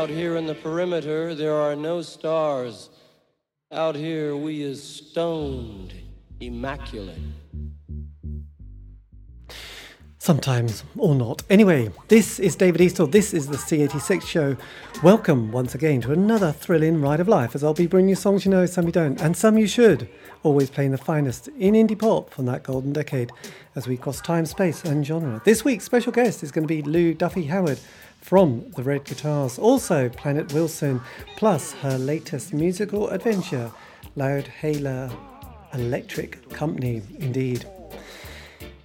out here in the perimeter, there are no stars. Out here, we is stoned, immaculate. Sometimes or not. Anyway, this is David Eastaugh. This is the C86 show. Welcome once again to another thrilling ride of life as I'll be bringing you songs you know, some you don't, and some you should. Always playing the finest in indie pop from that golden decade as we cross time, space, and genre. This week's special guest is going to be Lou Duffy Howard from the Red Guitars. Also, Planet Wilson, plus her latest musical adventure, Loudhailer Electric Company, indeed.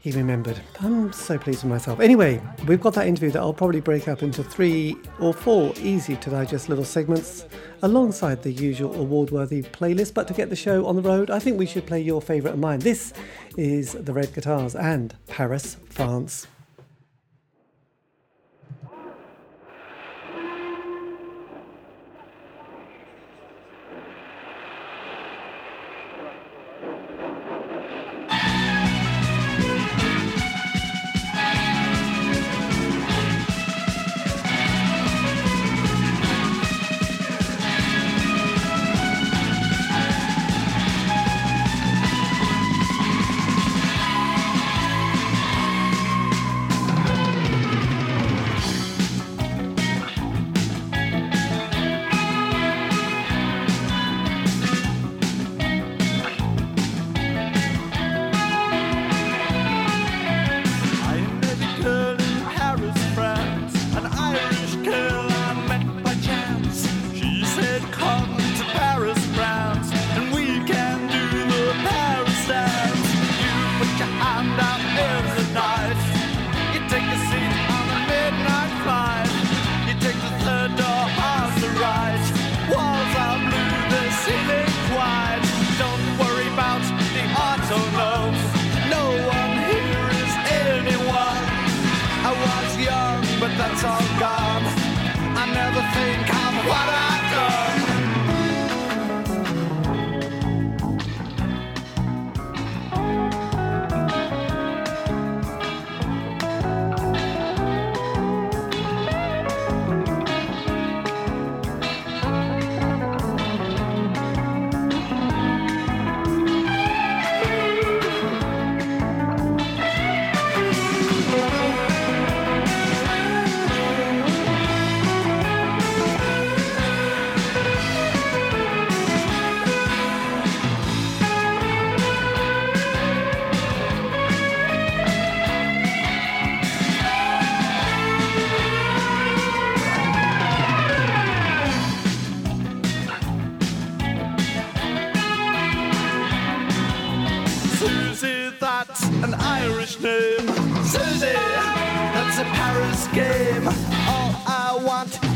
He remembered. I'm so pleased with myself. Anyway, we've got that interview that I'll probably break up into three or four easy to digest little segments alongside the usual award worthy playlist. But to get the show on the road, I think we should play your favourite of mine. This is The Red Guitars and Paris, France.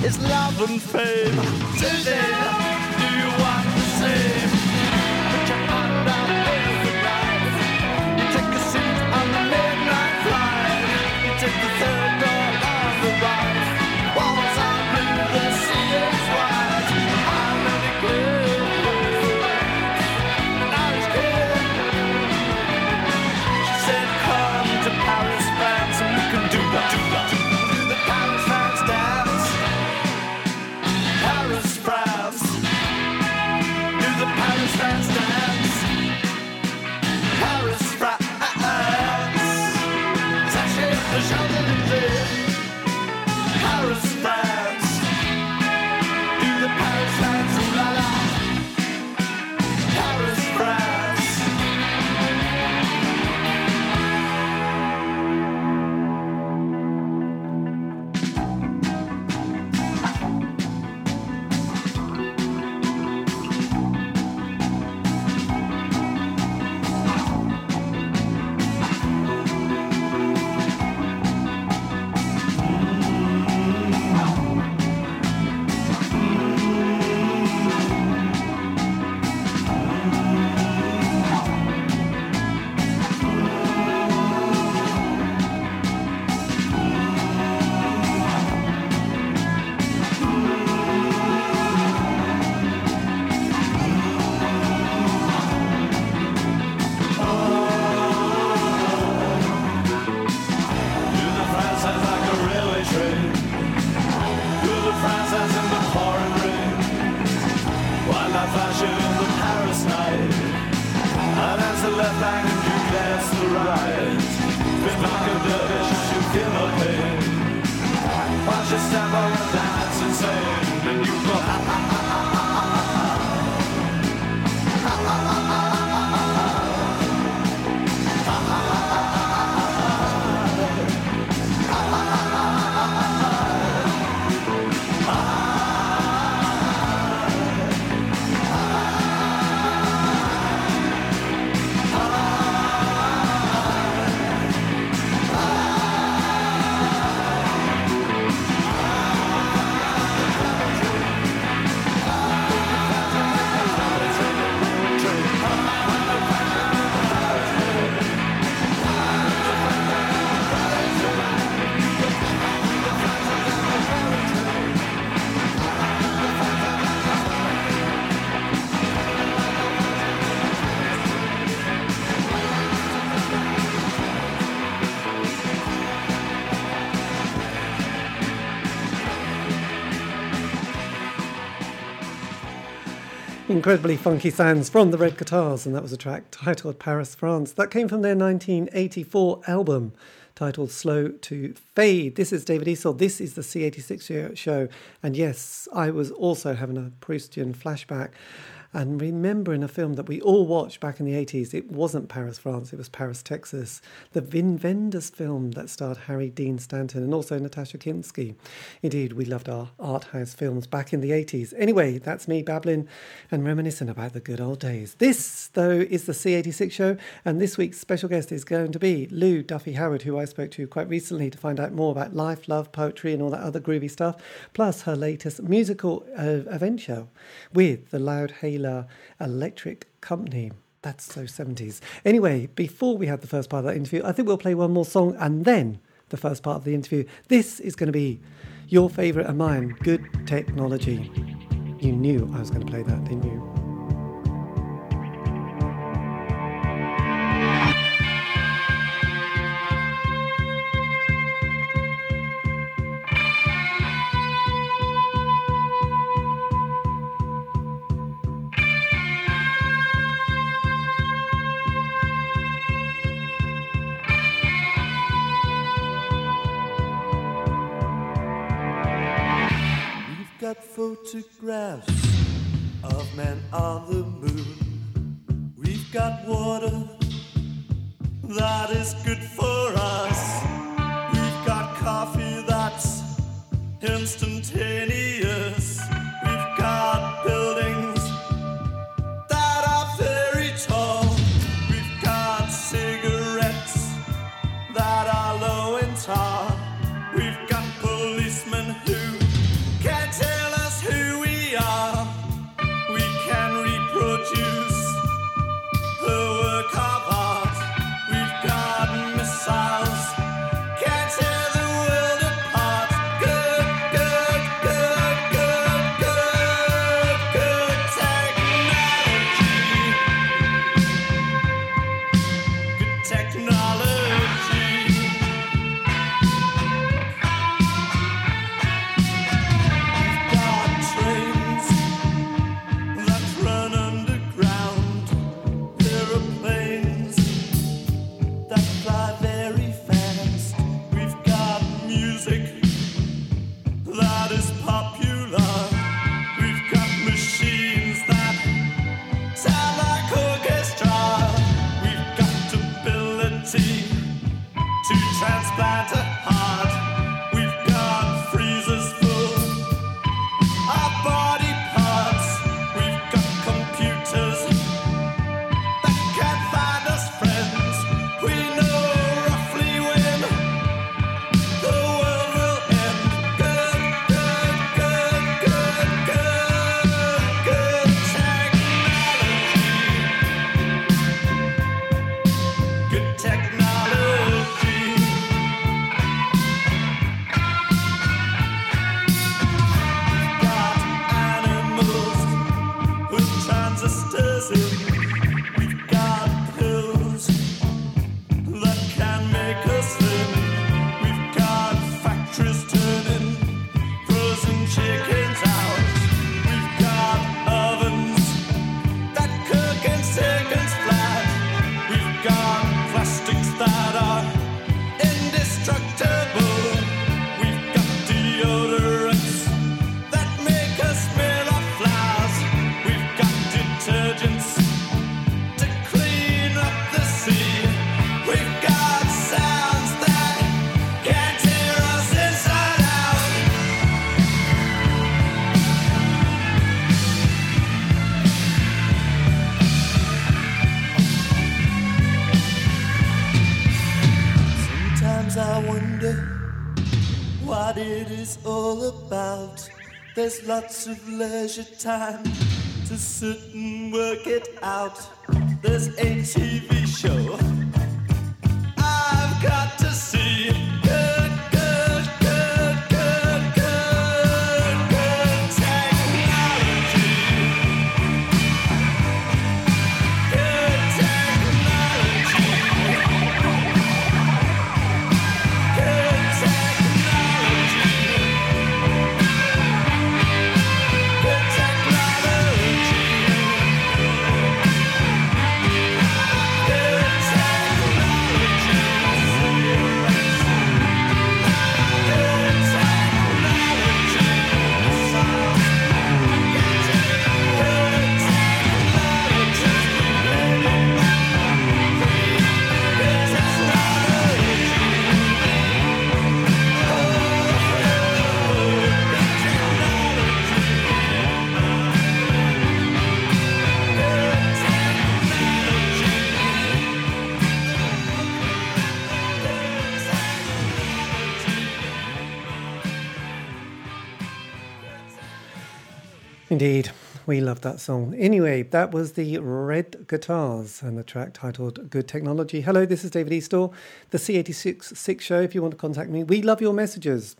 is love and fame. today. Incredibly funky sounds from the Red Guitars, and that was a track titled Paris, France. That came from their 1984 album titled Slow to Fade. This is David Eastaugh. This is the C86 show. And yes, I was also having a Proustian flashback and remember in a film that we all watched back in the 80s, it wasn't Paris, France, it was Paris, Texas. The Wim Wenders film that starred Harry Dean Stanton and also Natasha Kinski. Indeed, we loved our art house films back in the 80s. Anyway, that's me babbling and reminiscing about the good old days. This, though, is the C86 show, and this week's special guest is going to be Lou Duffy Howard, who I spoke to quite recently to find out more about life, love, poetry, and all that other groovy stuff, plus her latest musical uh, adventure with the Loud Electric Company. That's so 70s. Anyway, before we have the first part of that interview, I think we'll play one more song and then the first part of the interview. This is going to be your favourite and mine, Good Technology. You knew I was going to play that, didn't you? Photographs of men on the moon. We've got water that is good for us. We've got coffee that's instantaneous. There's lots of leisure time to sit and work it out. There's a TV show Indeed, we love that song. Anyway, that was the Red Guitars and the track titled Good Technology. Hello, this is David Eastaugh, the C86 Six Show. If you want to contact me, we love your messages.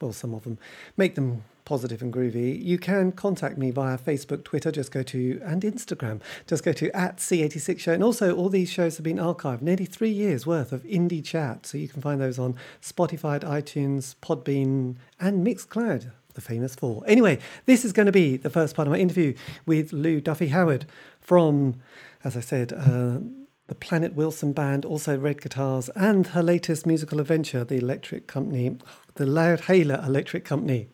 Well, some of them. Make them positive and groovy. You can contact me via Facebook, Twitter, just go to, and Instagram. Just go to at C86 Show. And also, all these shows have been archived, nearly three years worth of indie chat. So you can find those on Spotify, iTunes, Podbean, and Mixcloud the famous four. Anyway, this is going to be the first part of my interview with Lou Duffy Howard from, as I said, uh, the Planet Wilson Band, also Red Guitars, and her latest musical adventure, the Electric Company, the Loudhailer Electric Company.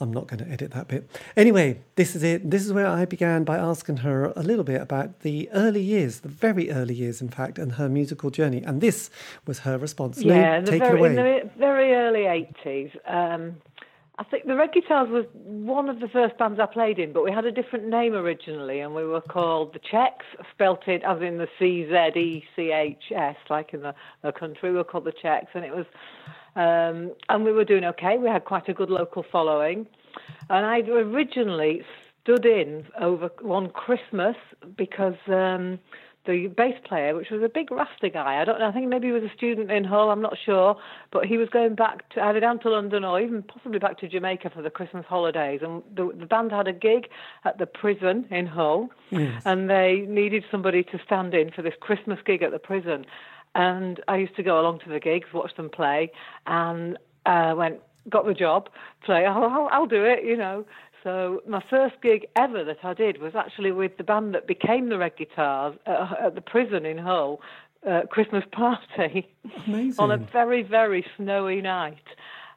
I'm not going to edit that bit. Anyway, this is it. This is where I began by asking her a little bit about the early years, the very early years, in fact, and her musical journey. And this was her response. Lou, Yeah, the take very, it away. in the very early 80s. Um, I think the Red Guitars was one of the first bands I played in, but we had a different name originally, and we were called the Czechs, spelt it as in the C Z E C H S, like in the, the country. We were called the Czechs, and it was, um, and we were doing okay. We had quite a good local following, and I originally stood in over one Christmas because. Um, the bass player, which was a big rasta guy. I don't know. I think maybe he was a student in Hull. I'm not sure, but he was going back to either down to London or even possibly back to Jamaica for the Christmas holidays. And the, the band had a gig at the prison in Hull, and they needed somebody to stand in for this Christmas gig at the prison. And I used to go along to the gigs, watch them play, and uh, went got the job. Play, oh, I'll, I'll do it, you know. So my first gig ever that I did was actually with the band that became the Red Guitars uh, at the prison in Hull, uh, Christmas party Amazing. on a very very snowy night.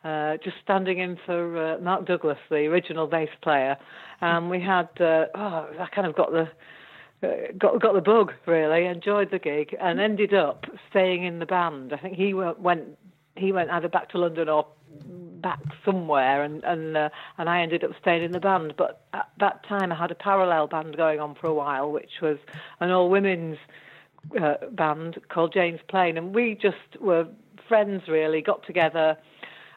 Uh, just standing in for uh, Mark Douglas, the original bass player, and we had uh, oh, I kind of got the uh, got got the bug really. Enjoyed the gig and ended up staying in the band. I think he went he went either back to London or back somewhere, and and uh, and I ended up staying in the band. But at that time, I had a parallel band going on for a while, which was an all women's uh, band called Jane's Plane, and we just were friends. Really, got together.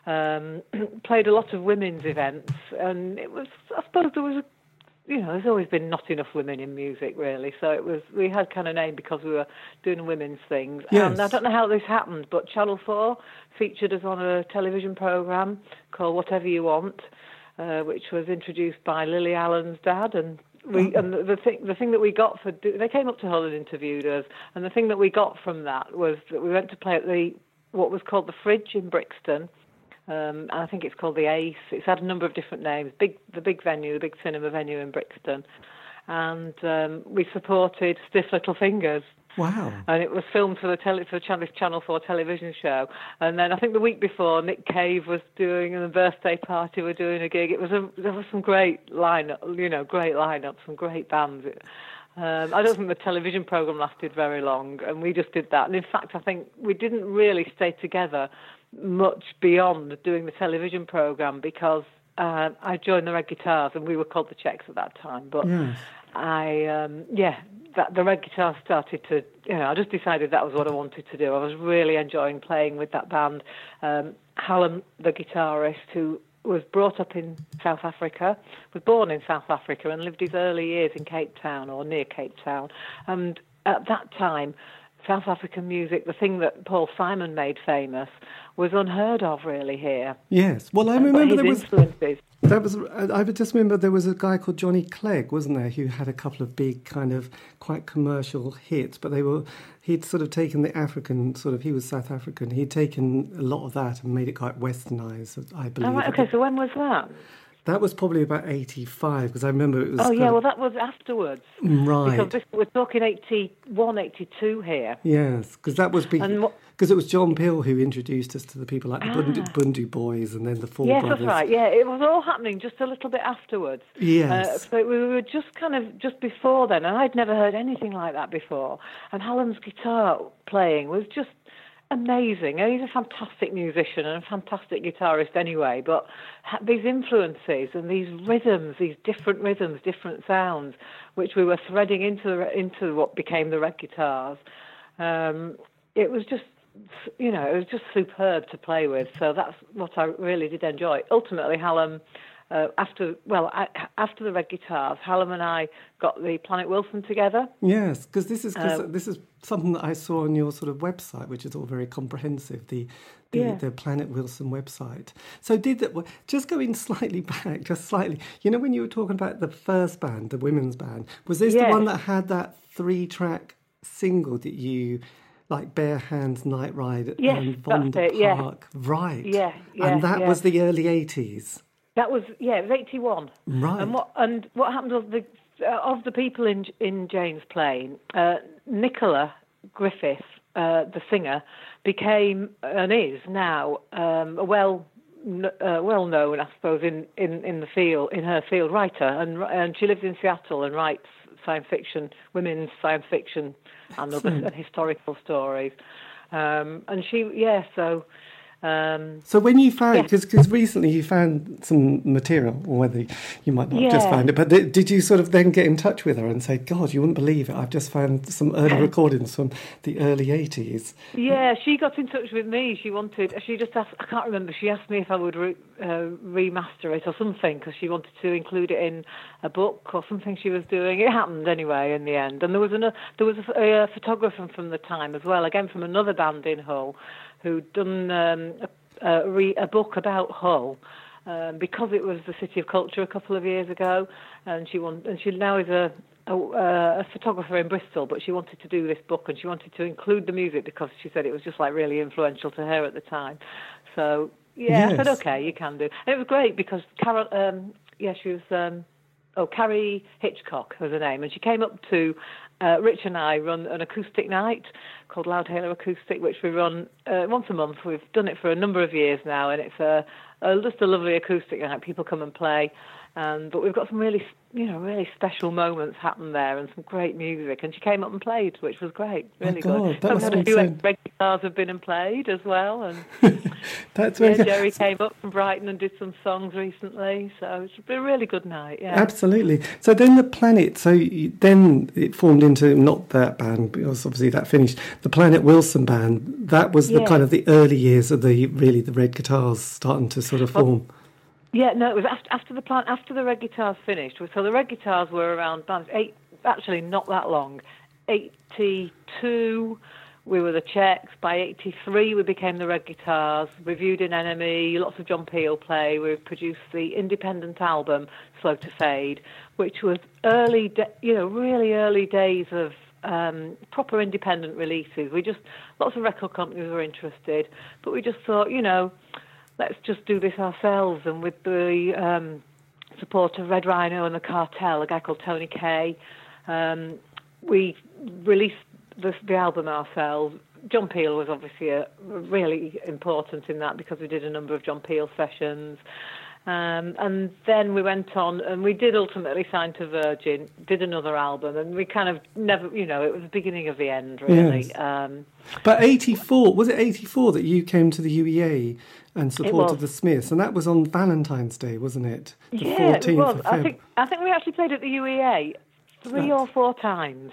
Um, played a lot of women's events, and it was, I suppose, there was a you know, there's always been not enough women in music, really. So it was we had kind of name because we were doing women's things. Yes. And I don't know how this happened, but Channel Four featured us on a television program called Whatever You Want, uh, which was introduced by Lily Allen's dad, and we and the, the thing the thing that we got for they came up to Hull and interviewed us, and the thing that we got from that was that we went to play at the what was called the Fridge in Brixton. Um, and I think it's called the Ace. It's had a number of different names. Big, the big venue, the big cinema venue in Brixton, and um, we supported Stiff Little Fingers. Wow. And it was filmed for the tele- for Channel Channel Four television show. And then I think the week before, Nick Cave was doing a birthday party. We're doing a gig. It was a there was some great lineup, you know, great lineup, some great bands. It, um, I don't think the television program lasted very long, and we just did that. And in fact, I think we didn't really stay together much beyond doing the television program because uh, I joined the Red Guitars, and we were called the Czechs at that time. But I, um, yeah, that the Red Guitars started to, you know, I just decided that was what I wanted to do. I was really enjoying playing with that band. Um, Hallam, the guitarist, who was brought up in South Africa, was born in South Africa, and lived his early years in Cape Town or near Cape Town. And at that time, South African music, the thing that Paul Simon made famous, was unheard of really here. Yes. Well, I remember there was influences. that was I just remember there was a guy called Johnny Clegg, wasn't there, who had a couple of big kind of quite commercial hits, but they were he'd sort of taken the African sort of he was South African. He'd taken a lot of that and made it quite westernized, I oh, believe. Oh, right, okay, so when was that? That was probably about 85 because I remember it was Oh, yeah, well, that was afterwards. right. Because we're talking 81, 82 here. Yes, because that was because it was John Peel who introduced us to the people like the Bhundu, Bhundu Boys and then the Four yes, Brothers. that's right. Yeah, it was all happening just a little bit afterwards. Yes. Uh, so we were just kind of just before then, and I'd never heard anything like that before. And Hallam's guitar playing was just amazing. He's a fantastic musician and a fantastic guitarist anyway. But these influences and these rhythms, these different rhythms, different sounds, which we were threading into the, into what became the red guitars, um, it was just you know, it was just superb to play with. So that's what I really did enjoy. Ultimately, Hallam, uh, after well, I, after the red guitars, Hallam and I got the Planet Wilson together. Yes, because this is 'cause Uh, this is something that I saw on your sort of website, which is all very comprehensive. The the, Yeah. the Planet Wilson website. So did that? Just going slightly back, just slightly. You know, when you were talking about the first band, the women's band, was this the one that had that three-track single that you? Like Bare Hands, Night Ride, Yes, and Vonda it, yeah. Park, right? Yeah, yeah, and that yeah. was the early eighties, That was yeah, it was eighty one. right? And what and what happened was the uh, of the people in in Jane's Plane, uh, Nicola Griffith, uh, the singer, became and is now um, a well uh, well known, I suppose, in, in, in the field in her field writer, and and she lives in Seattle and writes science fiction, women's science fiction, and other and historical stories. Um, and she yeah, so. Um, So when you found, Yeah. because recently you found some material, or whether you might not have just find it, but did, did you sort of then get in touch with her and say, God, you wouldn't believe it, I've just found some early recordings from the early 80s. Yeah, she got in touch with me. She wanted. She just asked. I can't remember. She asked me if I would re, uh, remaster it or something because she wanted to include it in a book or something she was doing. It happened anyway in the end. And there was an, there was a, a photographer from the time as well, again from another band in Hull, who'd done um, a, a, re, a book about Hull. Um, because it was the city of culture a couple of years ago, and she want, and she now is a, a, a photographer in Bristol, but she wanted to do this book and she wanted to include the music because she said it was just like really influential to her at the time. So yeah, I said okay, you can do. And it was great because Carol, um, yeah, she was. Um, oh, Carrie Hitchcock was her name, and she came up to uh, Rich and I run an acoustic night called Loudhailer Acoustic, which we run uh, once a month. We've done it for a number of years now, and it's a, a just a lovely acoustic night. People come and play, um, but we've got some really, you know, really special moments happen there, and some great music. And she came up and played, which was great, really God, good. that So a few been so- red guitars have been and played as well, and That's yeah. Jerry came up from Brighton and did some songs recently, so it's been a really good night. Yeah. Absolutely. So then the planet, so you, then it formed into not that band, because obviously that finished. The Planet Wilson band, that was the Yeah. kind of the early years of the really the red guitars starting to sort of Well, form. Yeah, no, it was after, after the plant after the red guitars finished. So the red guitars were around eight, actually not that long, eighty-two. We were the Czechs. By eighty-three, we became the red guitars. Reviewed in NME, lots of John Peel play. We produced the independent album Slow to Fade, which was early, de- you know, really early days of um, proper independent releases. We just lots of record companies were interested, but we just thought, you know, let's just do this ourselves. And with the um, support of Red Rhino and the Cartel, a guy called Tony Kay, um, we released the, the album ourselves. John Peel was obviously a, really important in that because we did a number of John Peel sessions. Um, and then we went on and we did ultimately sign to Virgin, did another album, and we kind of never, you know, it was the beginning of the end, really. Yes. Um, But 84, was it 84 that you came to the UEA and supported the Smiths? And that was on Valentine's Day, wasn't it? The yeah, 14th it was. I think I think we actually played at the UEA three or four times.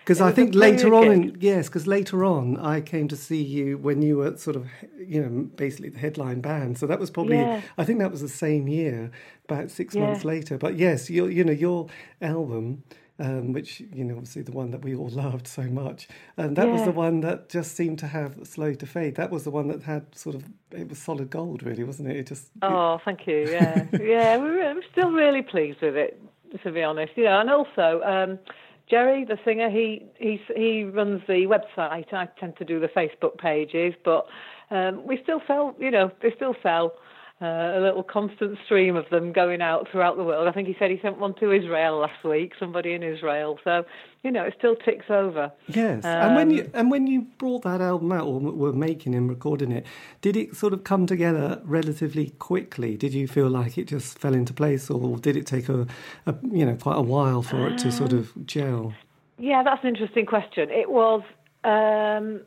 Because I think later on, in, yes, because later on I came to see you when you were sort of, you know, basically the headline band. So that was probably, Yeah. I think that was the same year, about six Yeah. months later. But yes, your, you know, your album, um, which you know, obviously the one that we all loved so much, and that was the one that just seemed to have slow to fade. That was the one that had sort of, it was solid gold, really, wasn't it? It just, Oh, thank you. Yeah, yeah. We're, I'm still really pleased with it, to be honest. You know, and also um, Jerry, the singer, he he he runs the website. I tend to do the Facebook pages, but um, we still sell. You know, they still sell. Uh, a little constant stream of them going out throughout the world. I think he said he sent one to Israel last week, somebody in Israel. So, you know, it still ticks over. Yes, and when you Um, and when you brought that album out or were making and recording it, did it sort of come together relatively quickly? Did you feel like it just fell into place, or did it take a, a you know quite a while for it to sort Um, of gel? Yeah, that's an interesting question. It was um,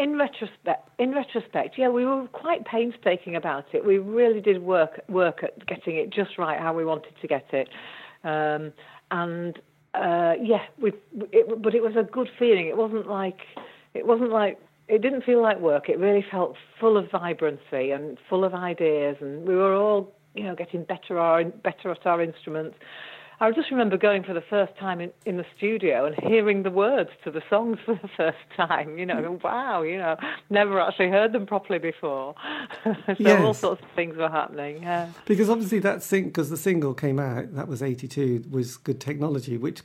in retrospect. In retrospect, yeah, we were quite painstaking about it. We really did work work at getting it just right how we wanted to get it, um, and uh, yeah, we. It, but it was a good feeling. It wasn't like it wasn't like it didn't feel like work. It really felt full of vibrancy and full of ideas, and we were all you know getting better our better at our instruments. I just remember going for the first time in, in the studio and hearing the words to the songs for the first time. You know, mm. wow, you know, never actually heard them properly before. so all sorts of things were happening. Yeah. Because obviously that sing because the single came out that was eighty two was good technology, which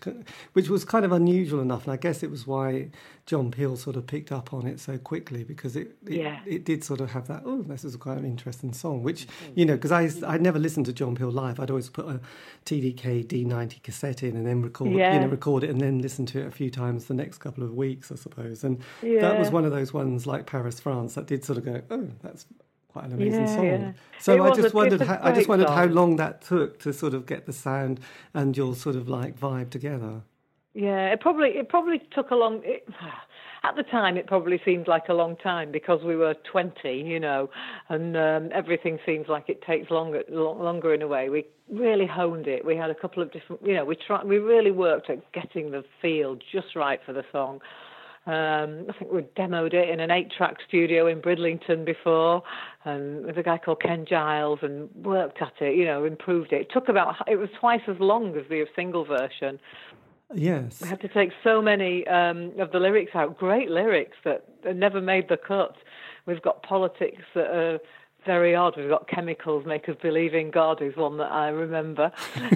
which was kind of unusual enough, and I guess it was why John Peel sort of picked up on it so quickly because it it, Yeah. it did sort of have that oh this is quite an interesting song, which you know because I I never listened to John Peel live, I'd always put a TDK D90 cassette in and then record yeah. you know record it and then listen to it a few times the next couple of weeks I suppose, and that was one of those ones like Paris France that did sort of go oh that's quite an amazing Yeah, song. yeah. So I just wondered, how, I just wondered how long that took to sort of get the sound and your sort of like vibe together. Yeah, it probably it probably took a long. It, at the time, it probably seemed like a long time because we were twenty, you know, and um, everything seems like it takes longer lo- longer in a way. We really honed it. We had a couple of different, you know, we tried. We really worked at getting the feel just right for the song. Um, I think we demoed it in an eight-track studio in Bridlington before, and with a guy called Ken Giles, and worked at it. You know, improved it. It took about. It was twice as long as the single version. Yes. We had to take so many um, of the lyrics out, great lyrics that never made the cut. We've got politics that are very odd. We've got chemicals make us believe in God is one that I remember.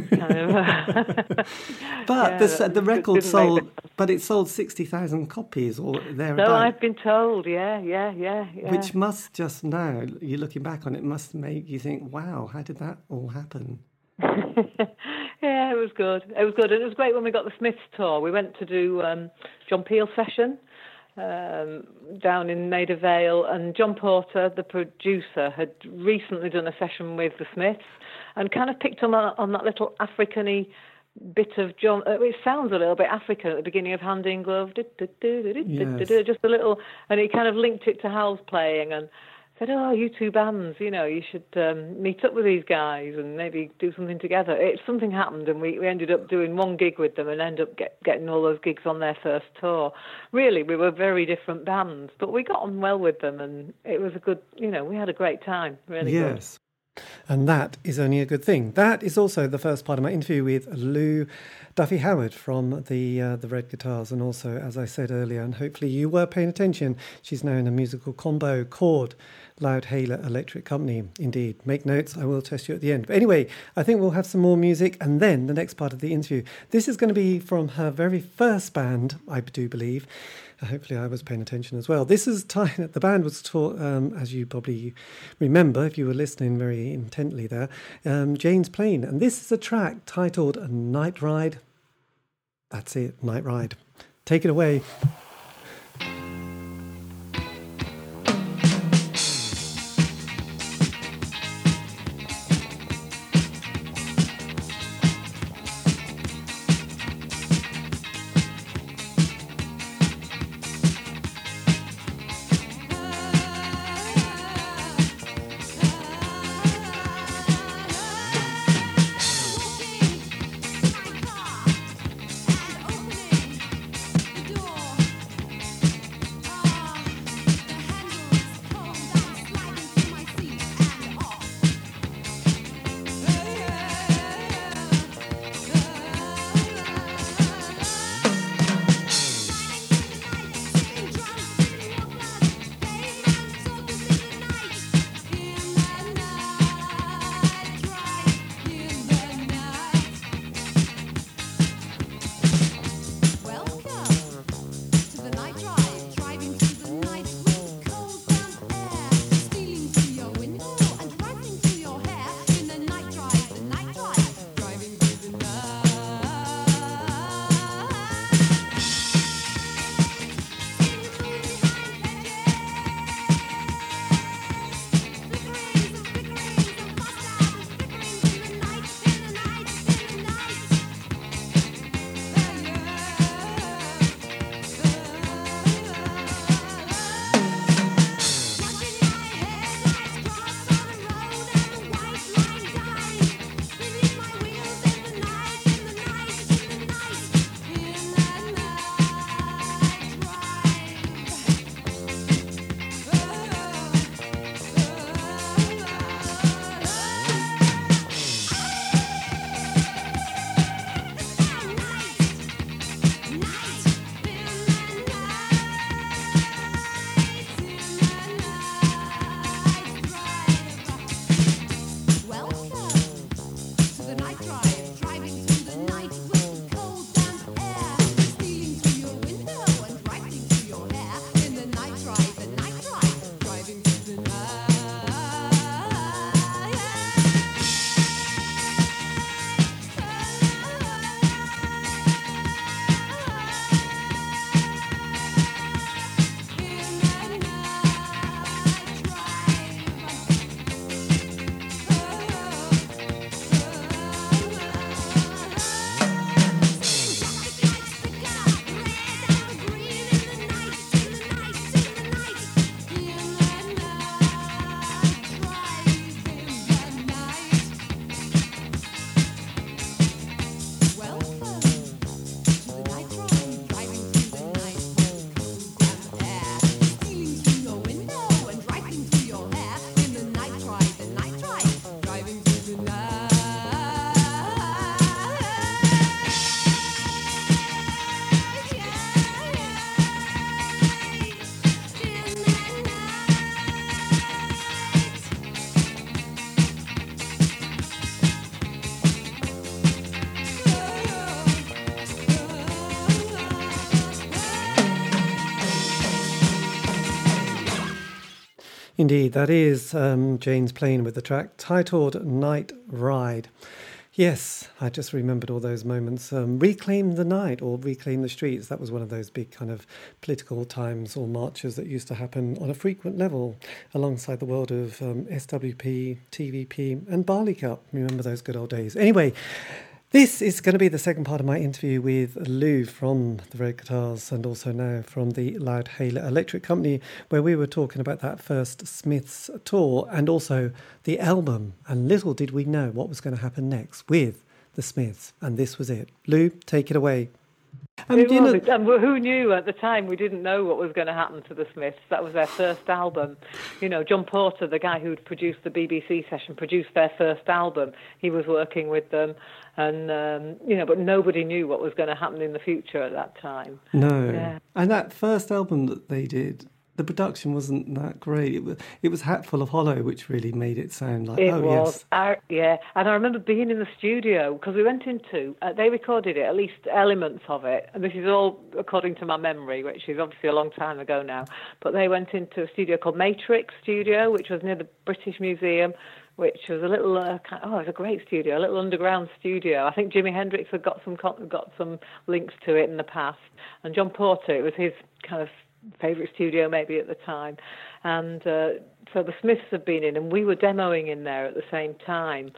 But yeah, the, the record sold, but it sold 60,000 copies or thereabouts. I've been told. Yeah, yeah, yeah, yeah. Which must just now, you're looking back on it, must make you think, wow, how did that all happen? yeah, it was good. It was good, and it was great when we got the Smiths tour. We went to do um, John Peel session um, down in Maida Vale, and John Porter, the producer, had recently done a session with the Smiths, and kind of picked on that, on that little African-y bit of John. Uh, it sounds a little bit African at the beginning of Hand in Glove, Yes. just a little, and he kind of linked it to Hal's playing and said, "Oh, you two bands, you know, you should um, meet up with these guys and maybe do something together." It something happened, and we, we ended up doing one gig with them and ended up get, getting all those gigs on their first tour. Really, we were very different bands, but we got on well with them, and it was a good, you know, we had a great time. Really good. yes. And that is only a good thing. That is also the first part of my interview with Lou Duffy Howard from the uh, the Red Guitars, and also, as I said earlier, and hopefully you were paying attention. She's now in a musical combo chord Loudhailer Electric Company. Indeed, make notes. I will test you at the end. But anyway, I think we'll have some more music, and then the next part of the interview. This is going to be from her very first band, I do believe. Hopefully, I was paying attention as well. This is time the band was taught, um, as you probably remember if you were listening very intently there, um, Jane's Plane. And this is a track titled Night Ride. That's it, Night Ride. Take it away. Indeed, that is um, Jane's Plane with the track titled Night Ride. Yes, I just remembered all those moments. Um, reclaim the night or reclaim the streets. That was one of those big kind of political times or marches that used to happen on a frequent level alongside the world of um, SWP, TVP, and Barley Cup. Remember those good old days. Anyway, this is going to be the second part of my interview with Lou from the Red Guitars and also now from the Loudhailer Electric Company, where we were talking about that first Smiths tour and also the album. And little did we know what was going to happen next with the Smiths. And this was it. Lou, take it away. Um, you know, and who knew at the time? We didn't know what was going to happen to the Smiths. That was their first album. You know, John Porter, the guy who'd produced the BBC session, produced their first album. He was working with them, and um, you know, but nobody knew what was going to happen in the future at that time. No, yeah. and that first album that they did, the production wasn't that great. It was it was Hatful of Hollow, which really made it sound like it oh was. yes, I, yeah. And I remember being in the studio because we went into uh, they recorded it at least elements of it, and this is all according to my memory, which is obviously a long time ago now. But they went into a studio called Matrix Studio, which was near the British Museum. Which was a little, uh, oh, it was a great studio, a little underground studio. I think Jimi Hendrix had got some got some links to it in the past, and John Porter, it was his kind of favourite studio maybe at the time. And uh, so the Smiths have been in, and we were demoing in there at the same time.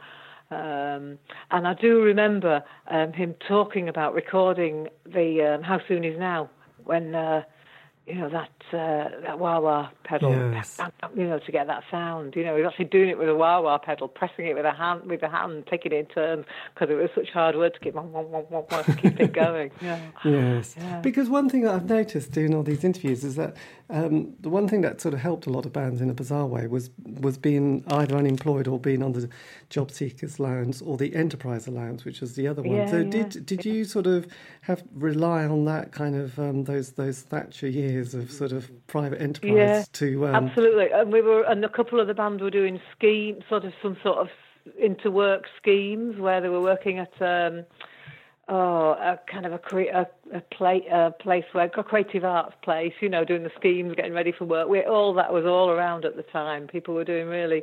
Um, and I do remember um, him talking about recording the um, How Soon Is Now when uh, you know that uh, that wah wah pedal, yes. you know, to get that sound. You know, he was actually doing it with a wah wah pedal, pressing it with a hand, with a hand, taking it in turns because it was such hard work to keep wah, wah, wah, wah, wah, to keep it going. Yeah. Yes, Yeah. because one thing that I've noticed doing all these interviews is that um, the one thing that sort of helped a lot of bands in a bizarre way was was being either unemployed or being on the job seekers allowance or the enterprise allowance, which was the other one. Yeah, so yeah, did did you sort of have rely on that kind of um, those those Thatcher years of sort of private enterprise Yeah, to um, Absolutely, and we were, and a couple of the bands were doing scheme, sort of some sort of interwork schemes where they were working at um, oh, a kind of a cre- a, a, play, a place where a creative arts place, you know, doing the schemes, getting ready for work. We, all that was all around at the time. People were doing really,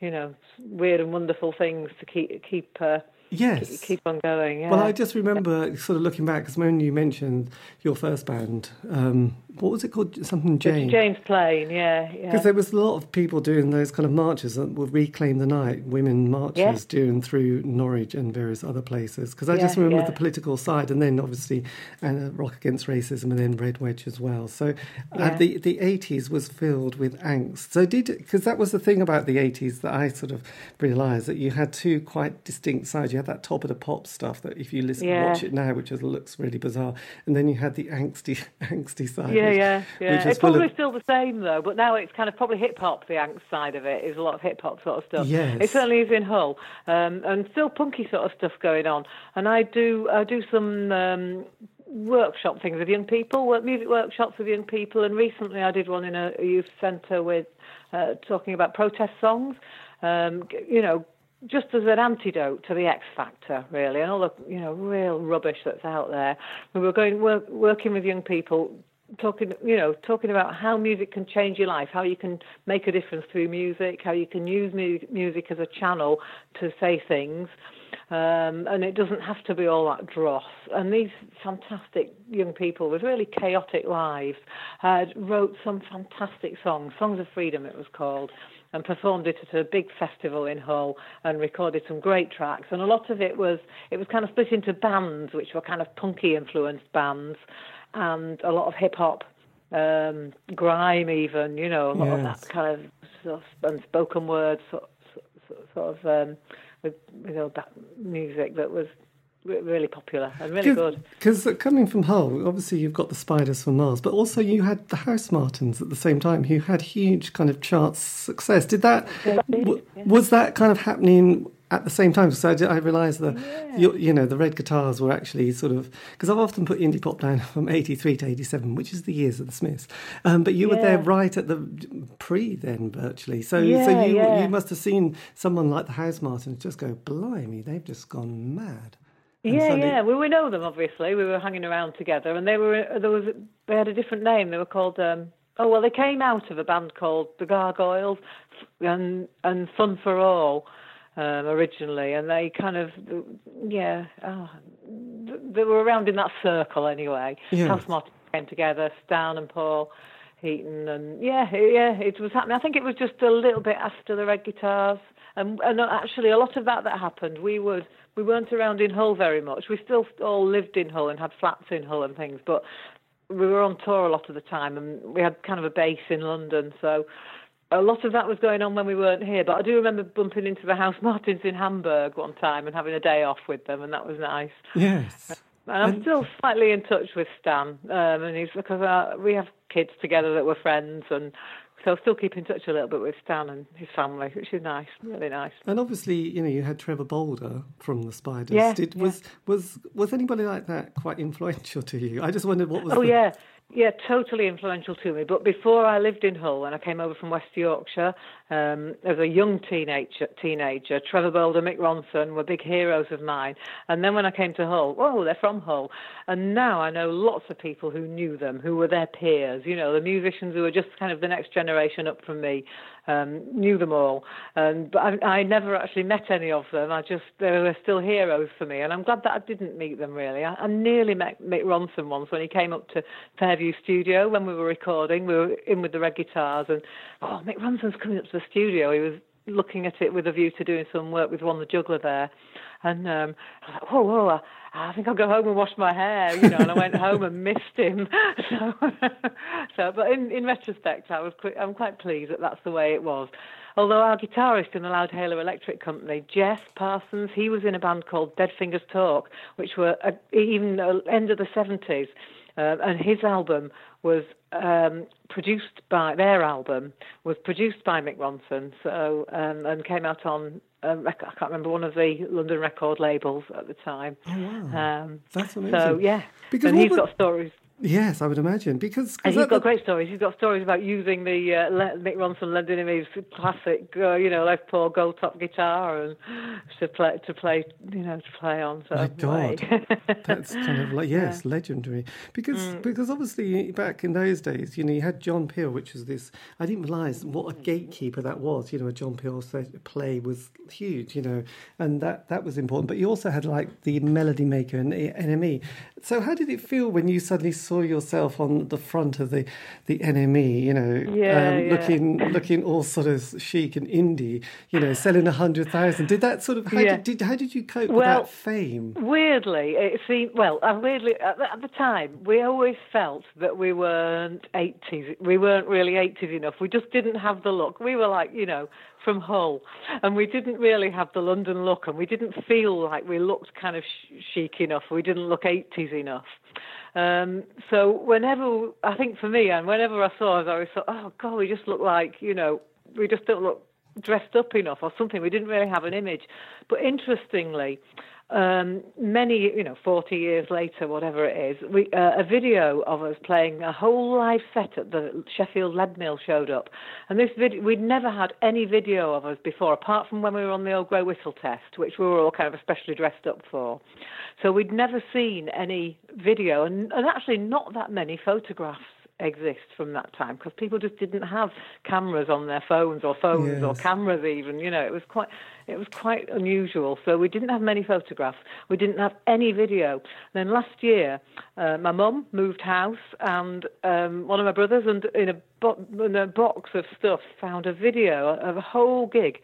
you know, weird and wonderful things to keep keep. Uh, yes keep, on going. Yeah. Well, I just remember sort of looking back because when you mentioned your first band, um, what was it called? Something Jane. Jane's Plane, yeah, yeah. Because there was a lot of people doing those kind of marches that would reclaim the night, women marches Yeah. doing through Norwich and various other places. Because I Yeah, just remember yeah. the political side, and then obviously uh, Rock Against Racism, and then Red Wedge as well. So uh, the the eighties was filled with angst. So did because that was the thing about the eighties that I sort of realised that you had two quite distinct sides. You had that top of the pop stuff that if you listen Yeah. watch it now, which is, looks really bizarre, and then you had the angsty angsty side. Yeah, which- yeah, yeah. which is It's full of- probably still the same though, but now it's kind of probably hip hop. The angst side of it is a lot of hip hop sort of stuff. Yes. it certainly is in Hull, um, and still punky sort of stuff going on. And I do, I do some. Um, workshop things with young people work music workshops with young people and recently i did one in a, a youth centre with uh, talking about protest songs um, you know just as an antidote to the X Factor, really, and all the you know real rubbish that's out there. We were going work, working with young people, talking you know talking about how music can change your life, how you can make a difference through music, how you can use mu- music as a channel to say things. Um, and it doesn't have to be all that dross. And these fantastic young people with really chaotic lives had wrote some fantastic songs, Songs of Freedom it was called, and performed it at a big festival in Hull and recorded some great tracks. And a lot of it was it was kind of split into bands, which were kind of punky influenced bands, and a lot of hip hop, um, grime even, you know, a lot of that kind of sort of and spoken word sort, sort, sort of um, with you know that music that was really popular and really good. Because coming from Hull, obviously you've got the Spiders from Mars, but also you had the Housemartins at the same time, who had huge kind of chart success. Did that w- yeah. was that kind of happening at the same time? So I, I realised that you, you know the Red Guitars were actually sort of because I've often put indie pop down from eighty three to eighty seven, which is the years of the Smiths. Um, but you were there right at the pre then virtually. So so you yeah. you must have seen someone like the Housemartins just go, blimey, they've just gone mad. Yeah, yeah. Well, we know them obviously. We were hanging around together, and they were there was they had a different name. They were called um, Oh well, they came out of a band called the Gargoyles and and Fun for All um, originally, and they kind of yeah, oh, they were around in that circle anyway. Yes. Came together, Stan and Paul. Heaton and yeah, yeah, it was happening. I think it was just a little bit after the red guitars, and, and actually a lot of that that happened. We would we weren't around in Hull very much. We still all lived in Hull and had flats in Hull and things, but we were on tour a lot of the time, and we had kind of a base in London, so a lot of that was going on when we weren't here. But I do remember bumping into the Housemartins in Hamburg one time and having a day off with them, and that was nice. Yes. And I'm And- still slightly in touch with Stan, um, and he's because uh, we have kids together that were friends, and so I still keep in touch a little bit with Stan and his family, which is nice, really nice. And obviously, you know, you had Trevor Bolder from the Spiders. Yeah, Did, yeah. Was was was anybody like that quite influential to you? I just wondered what was. Oh the, yeah, yeah, totally influential to me. But before I lived in Hull, when I came over from West Yorkshire um, as a young teenager, teenager, Trevor Bolder, Mick Ronson were big heroes of mine. And then when I came to Hull, oh, they're from Hull, and now I know lots of people who knew them, who were their peers. You know, the musicians who were just kind of the next generation up from me. Um, knew them all, and but I, I never actually met any of them. I just they were still heroes for me, and I'm glad that I didn't meet them. Really, I, I nearly met Mick Ronson once when he came up to Fairview Studio when we were recording. We were in with the red guitars, and oh, Mick Ronson's coming up to the studio. He was looking at it with a view to doing some work with Ron the Juggler there, and um, I was like, whoa, whoa. I, think I'll go home and wash my hair, you know. And I went home and missed him. So, so but in, in retrospect, I was I'm quite pleased that that's the way it was. Although our guitarist in the Loud Loudhailer Electric Company, Jeff Parsons, he was in a band called Dead Fingers Talk, which were uh, even end of the 70s. Uh, and his album was um, produced by their album was produced by Mick Ronson, so um, and came out on um, I can't remember one of the London record labels at the time. Oh, wow. Um, That's so yeah, Because and he's got stories. Yes, I would imagine because And he's got great stories. He's got stories about using the uh, Le- Mick Ronson him his classic, uh, you know, Les Paul gold top guitar and to play, to play, you know, to play on. So My God, that's kind of like yes, legendary. Because Mm. because obviously back in those days, you know, you had John Peel, which was this. I didn't realise what a gatekeeper that was. You know, a John Peel play was huge. You know, and that that was important. But you also had like the Melody Maker and the NME. So how did it feel when you suddenly saw yourself on the front of the the NME? You know, um, Yeah, yeah. looking looking all sort of chic and indie. You know, selling a hundred thousand. Did that sort of how Yeah. did, did how did you cope with that fame? Weirdly, it seemed well. uh, Weirdly, at the, at the time, we always felt that we weren't eighties. We weren't really eighties enough. We just didn't have the look. We were like, you know, from Hull, and we didn't really have the London look, and we didn't feel like we looked kind of sh- chic enough. We didn't look eighties enough. Um, so whenever I think for me, and whenever I saw us, I always thought, oh God, we just look like you know, we just don't look dressed up enough or something. We didn't really have an image. But interestingly, um, many, you know, 40 years later, whatever it is, we, uh, a video of us playing a whole live set at the Sheffield Leadmill showed up. And this video, we'd never had any video of us before, apart from when we were on the Old Grey Whistle test, which we were all kind of especially dressed up for. So we'd never seen any video, and, and actually not that many photographs exist from that time because people just didn't have cameras on their phones or phones or cameras even you know it was quite it was quite unusual. So we didn't have many photographs. We didn't have any video. And then last year uh, my mum moved house and um, one of my brothers and in a, bo- in a box of stuff found a video of a whole gig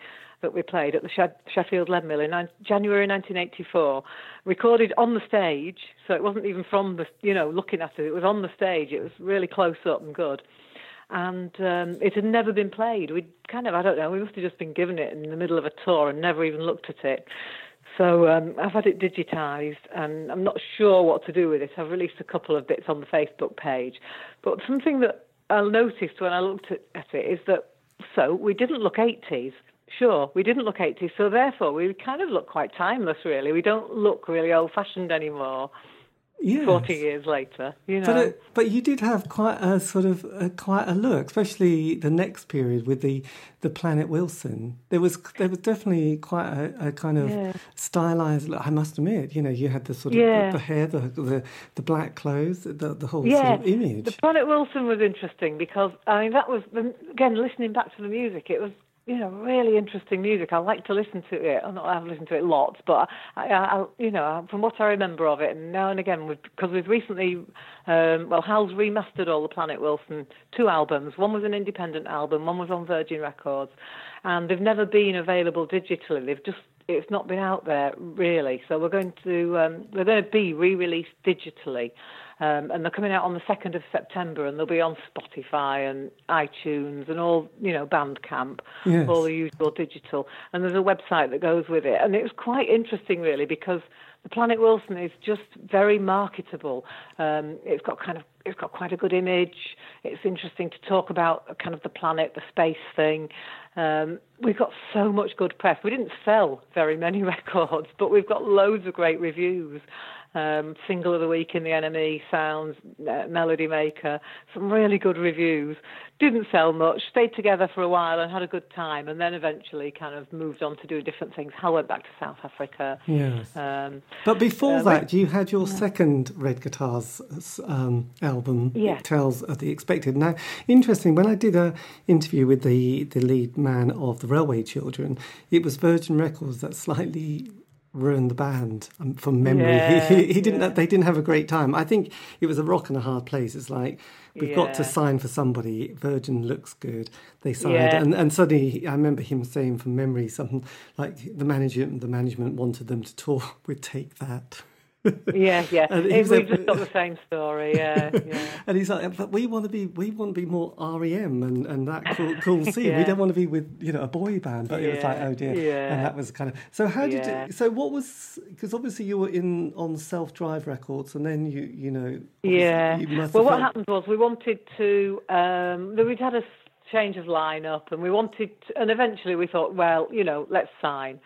that we played at the Sheffield Leadmill in January 1984, recorded on the stage. So it wasn't even from the, you know, looking at it. It was on the stage. It was really close up and good. And um, it had never been played. We'd kind of, I don't know, we must have just been given it in the middle of a tour and never even looked at it. So um, I've had it digitised, and I'm not sure what to do with it. I've released a couple of bits on the Facebook page, but something that I noticed when I looked at, at it is that so we didn't look 80s. Sure, we didn't look 80s, so therefore we kind of look quite timeless, really. We don't look really old-fashioned anymore. Yes. 40 years later, you uh, know. But it, but you did have quite a sort of a, quite a look, especially the next period with the the Planet Wilson. There was there was definitely quite a, a kind of Yeah. stylized look. I must admit, you know, you had the sort of Yeah. the, the hair, the, the the black clothes, the the whole yeah, sort of image. the Planet Wilson was interesting because I mean that was again listening back to the music. It was you know really interesting music. I like to listen to it. I've listened to it lots, but I, I, you know from what I remember of it, and now and again because we've recently um, well Hal's remastered all the Planet Wilson two albums. One was an independent album, one was on Virgin Records, and they've never been available digitally. They've just it's not been out there really. So we're going to um, they're going to be re-released digitally. Um, and they're coming out on the 2nd of September, and they'll be on Spotify and iTunes and all, you know, Bandcamp, Yes. all the usual digital. And there's a website that goes with it. And it was quite interesting, really, because the Planet Wilson is just very marketable. Um, it's got kind of it's got quite a good image. It's interesting to talk about kind of the planet, the space thing. Um, we've got so much good press. We didn't sell very many records, but we've got loads of great reviews. Um, single of the week in the NME Sounds, uh, Melody Maker, some really good reviews. Didn't sell much, stayed together for a while and had a good time, and then eventually kind of moved on to do different things. Hal went back to South Africa. yes. Um, But before Uh, that, you had your second Red Guitars um, album, Yeah. Tales of the Expected. Now, interesting, when I did a interview with the, the lead man of the Railway Children, it was Virgin Records that slightly ruined the band um, from memory. Yeah, he, he didn't. yeah. They didn't have a great time. I think it was a rock and a hard place. It's like we've got to sign for somebody. Virgin looks good. They signed, Yeah. and and suddenly I remember him saying from memory something like the management the management wanted them to tour with Take That. Yeah, yeah. And he It- was we've just got the same story. Yeah, yeah. And he's like, but we want to be, we want to be more REM and, and that cool, cool scene. We don't want to be with, you know, a boy band. But it was like, oh dear. yeah. And that was kind of. So how did Yeah. you? So what was? Because obviously you were in on Self Drive Records, and then you, you know. Yeah. You Well, what felt- happened was we wanted to. Um, we'd had a change of lineup, and we wanted, to, and eventually we thought, well, you know, let's sign.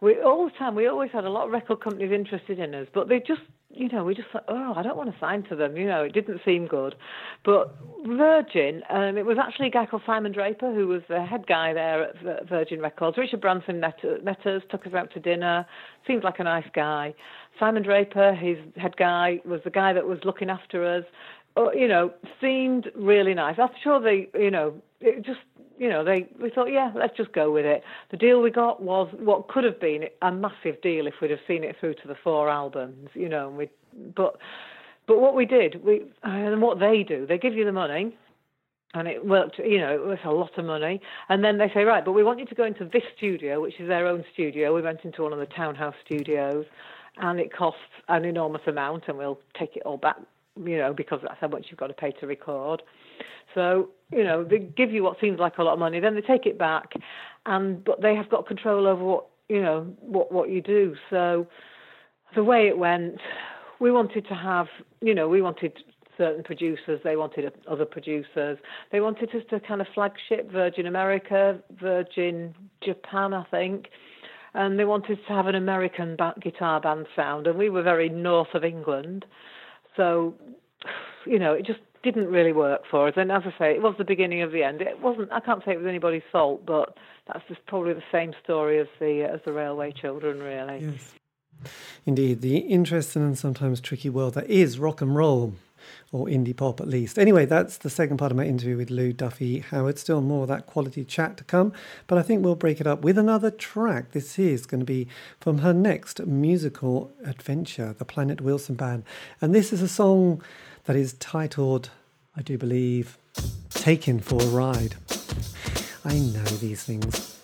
We all the time we always had a lot of record companies interested in us, but they just, you know, we just thought, oh, I don't want to sign to them. You know, it didn't seem good. But Virgin, um, it was actually a guy called Simon Draper who was the head guy there at Virgin Records. Richard Branson met, met us, took us out to dinner. Seemed like a nice guy. Simon Draper, his head guy, was the guy that was looking after us. Oh, you know, seemed really nice. I'm sure they, you know, it just, you know, they we thought, yeah, let's just go with it. The deal we got was what could have been a massive deal if we'd have seen it through to the four albums, you know. And we, but, but what we did, we uh, and what they do, they give you the money, and it worked. You know, it was a lot of money. And then they say, right, but we want you to go into this studio, which is their own studio. We went into one of the townhouse studios, and it costs an enormous amount, and we'll take it all back. You know, because that's how much you've got to pay to record. So you know, they give you what seems like a lot of money, then they take it back, and but they have got control over what you know what what you do. So the way it went, we wanted to have, you know, we wanted certain producers, they wanted other producers, they wanted us to kind of flagship Virgin America, Virgin Japan, I think, and they wanted to have an American guitar band sound, and we were very north of England, so, you know, it just didn't really work for us. And as I say, it was the beginning of the end. It wasn't. I can't say it was anybody's fault, but that's just probably the same story as the as the Railway Children, really. Yes. Indeed, the interesting and sometimes tricky world that is rock and roll, or indie pop at least. Anyway, that's the second part of my interview with Lou Duffy Howard. Still more of that quality chat to come, but I think we'll break it up with another track. This is going to be from her next musical adventure, the Planet Wilson Band. And this is a song that is titled, I do believe, Taken for a Ride. I know these things.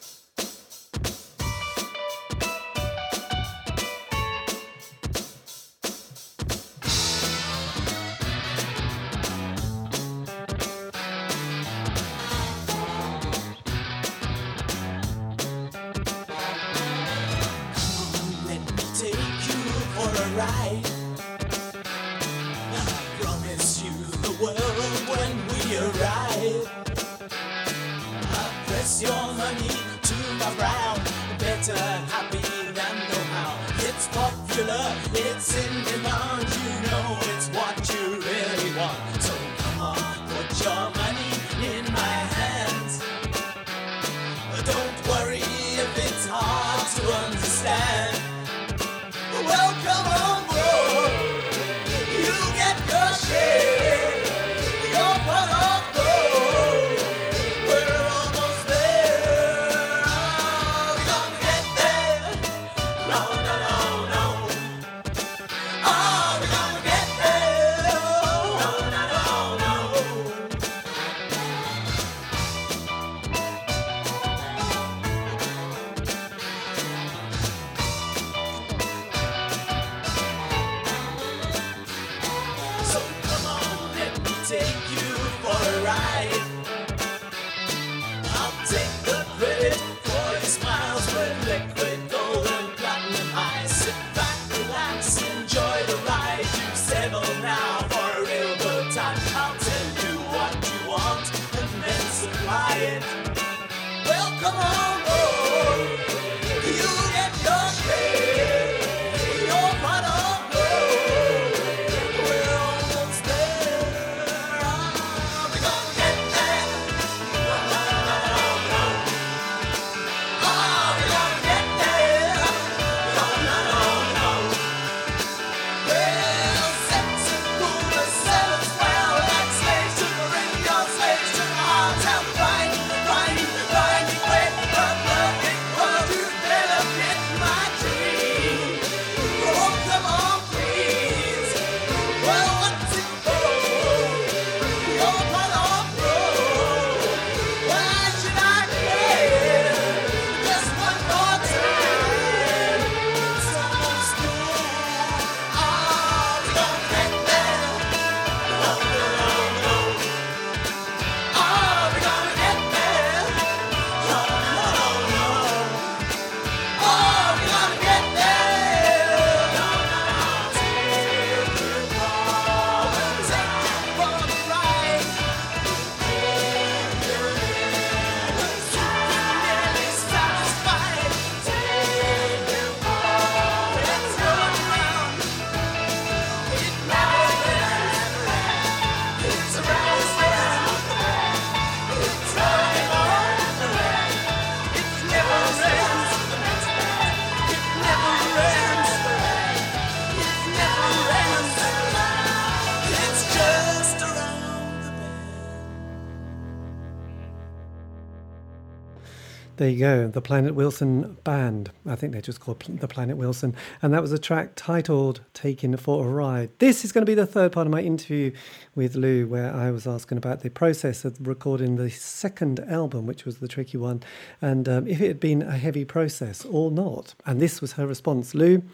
There you go, the Planet Wilson Band. I think they're just called the Planet Wilson. And that was a track titled Taking for a Ride. This is going to be the third part of my interview with Lou, where I was asking about the process of recording the second album, which was the tricky one, and um, if it had been a heavy process or not. And this was her response Lou,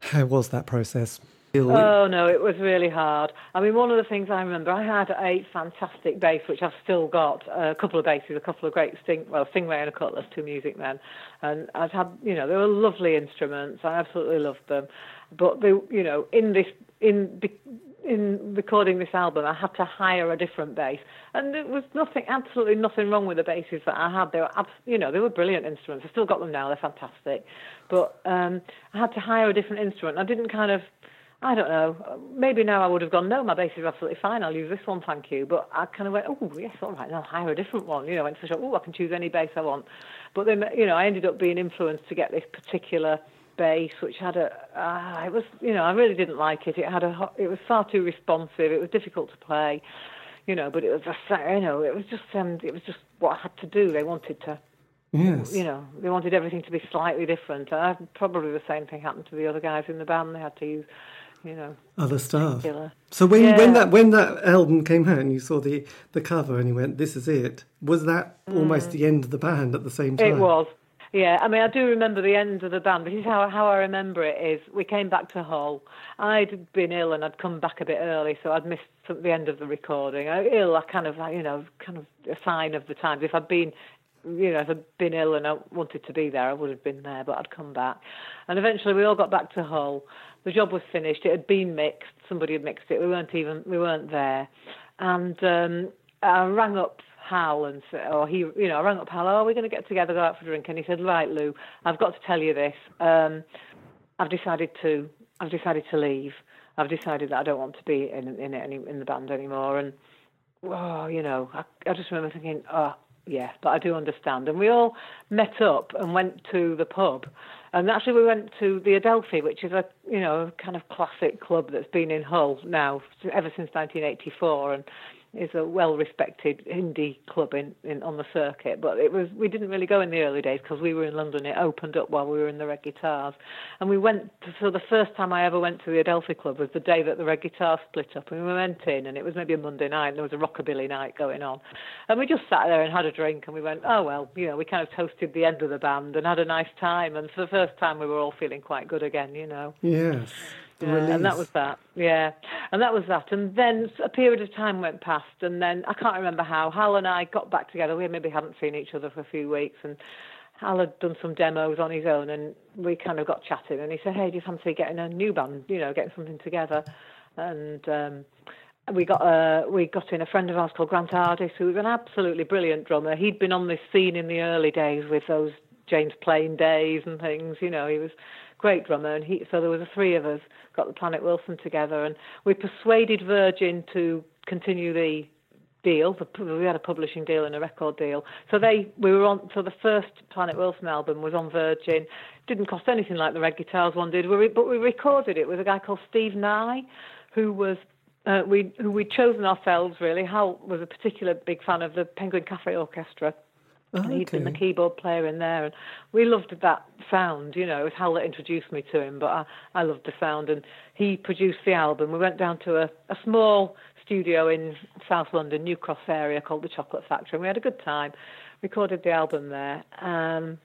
how was that process? Oh no, it was really hard. I mean, one of the things I remember, I had a fantastic bass, which I've still got. A couple of basses, a couple of great sting, well, Stingray and a Cutlass, two music men, and I've had, you know, they were lovely instruments. I absolutely loved them, but they, you know, in this, in in recording this album, I had to hire a different bass, and there was nothing, absolutely nothing wrong with the basses that I had. They were, you know, they were brilliant instruments. I still got them now; they're fantastic. But um, I had to hire a different instrument. I didn't kind of I don't know. Maybe now I would have gone, no, my bass is absolutely fine. I'll use this one, thank you. But I kind of went, oh, yes, all right, I'll hire a different one. You know, went to the shop, oh, I can choose any bass I want. But then, you know, I ended up being influenced to get this particular bass, which had a, uh, it was, you know, I really didn't like it. It had a, it was far too responsive. It was difficult to play, you know. But it was, just, you know, it was just, um, it was just what I had to do. They wanted to Yes. You know, they wanted everything to be slightly different. And probably the same thing happened to the other guys in the band. They had to use you know other stuff. So when yeah. when that when that album came out and you saw the the cover and you went, "This is it," was that mm. almost the end of the band at the same time? It was. Yeah, I mean, I do remember the end of the band. This is how how I remember it. Is we came back to Hull. I'd been ill and I'd come back a bit early, so I'd missed the end of the recording. I, ill, I kind of, you know, kind of a sign of the times. If I'd been you know, if I'd been ill and I wanted to be there, I would have been there, but I'd come back. And eventually we all got back to Hull. The job was finished. It had been mixed. Somebody had mixed it. We weren't even, we weren't there. And um, I rang up Hal and said, or he, you know, I rang up Hal, oh, we're going to get together, go out for a drink. And he said, right, Lou, I've got to tell you this. Um, I've decided to, I've decided to leave. I've decided that I don't want to be in in it any, in the band anymore. And oh, you know, I, I just remember thinking, oh, yeah, but I do understand. And we all met up and went to the pub. And actually, we went to the Adelphi, which is a you know kind of classic club that's been in Hull now ever since 1984. And is a well-respected indie club in, in on the circuit. But it was we didn't really go in the early days because we were in London. It opened up while we were in the Red Guitars, and we went. To, so the first time I ever went to the Adelphi Club was the day that the Red Guitars split up, and we went in, and it was maybe a Monday night. And there was a rockabilly night going on, and we just sat there and had a drink, and we went, oh well, you know, we kind of toasted the end of the band and had a nice time. And for the first time, we were all feeling quite good again, you know. Yes. Yeah, and that was that. Yeah, and that was that. And then a period of time went past, and then I can't remember how Hal and I got back together. We maybe hadn't seen each other for a few weeks, and Hal had done some demos on his own, and we kind of got chatting. And he said, "Hey, do you fancy getting a new band? You know, getting something together?" And um, we got a we got in a friend of ours called Grant Ardis, who was an absolutely brilliant drummer. He'd been on this scene in the early days with those Jane's Plane days and things. You know, he was great drummer, and he so there was the three of us got the Planet Wilson together, and we persuaded Virgin to continue the deal. We had a publishing deal and a record deal. So they we were on. So the first Planet Wilson album was on Virgin. Didn't cost anything like the Red Guitars one did, but we recorded it with a guy called Steve Nye, who was. Uh, we who we'd chosen ourselves really. Hal was a particular big fan of the Penguin Cafe Orchestra, Oh, okay. He'd been the keyboard player in there, and we loved that sound. You know, it was Hal that introduced me to him, but I, I loved the sound. And he produced the album. We went down to a, a small studio in South London, New Cross area, called the Chocolate Factory, and we had a good time. Recorded the album there. Um,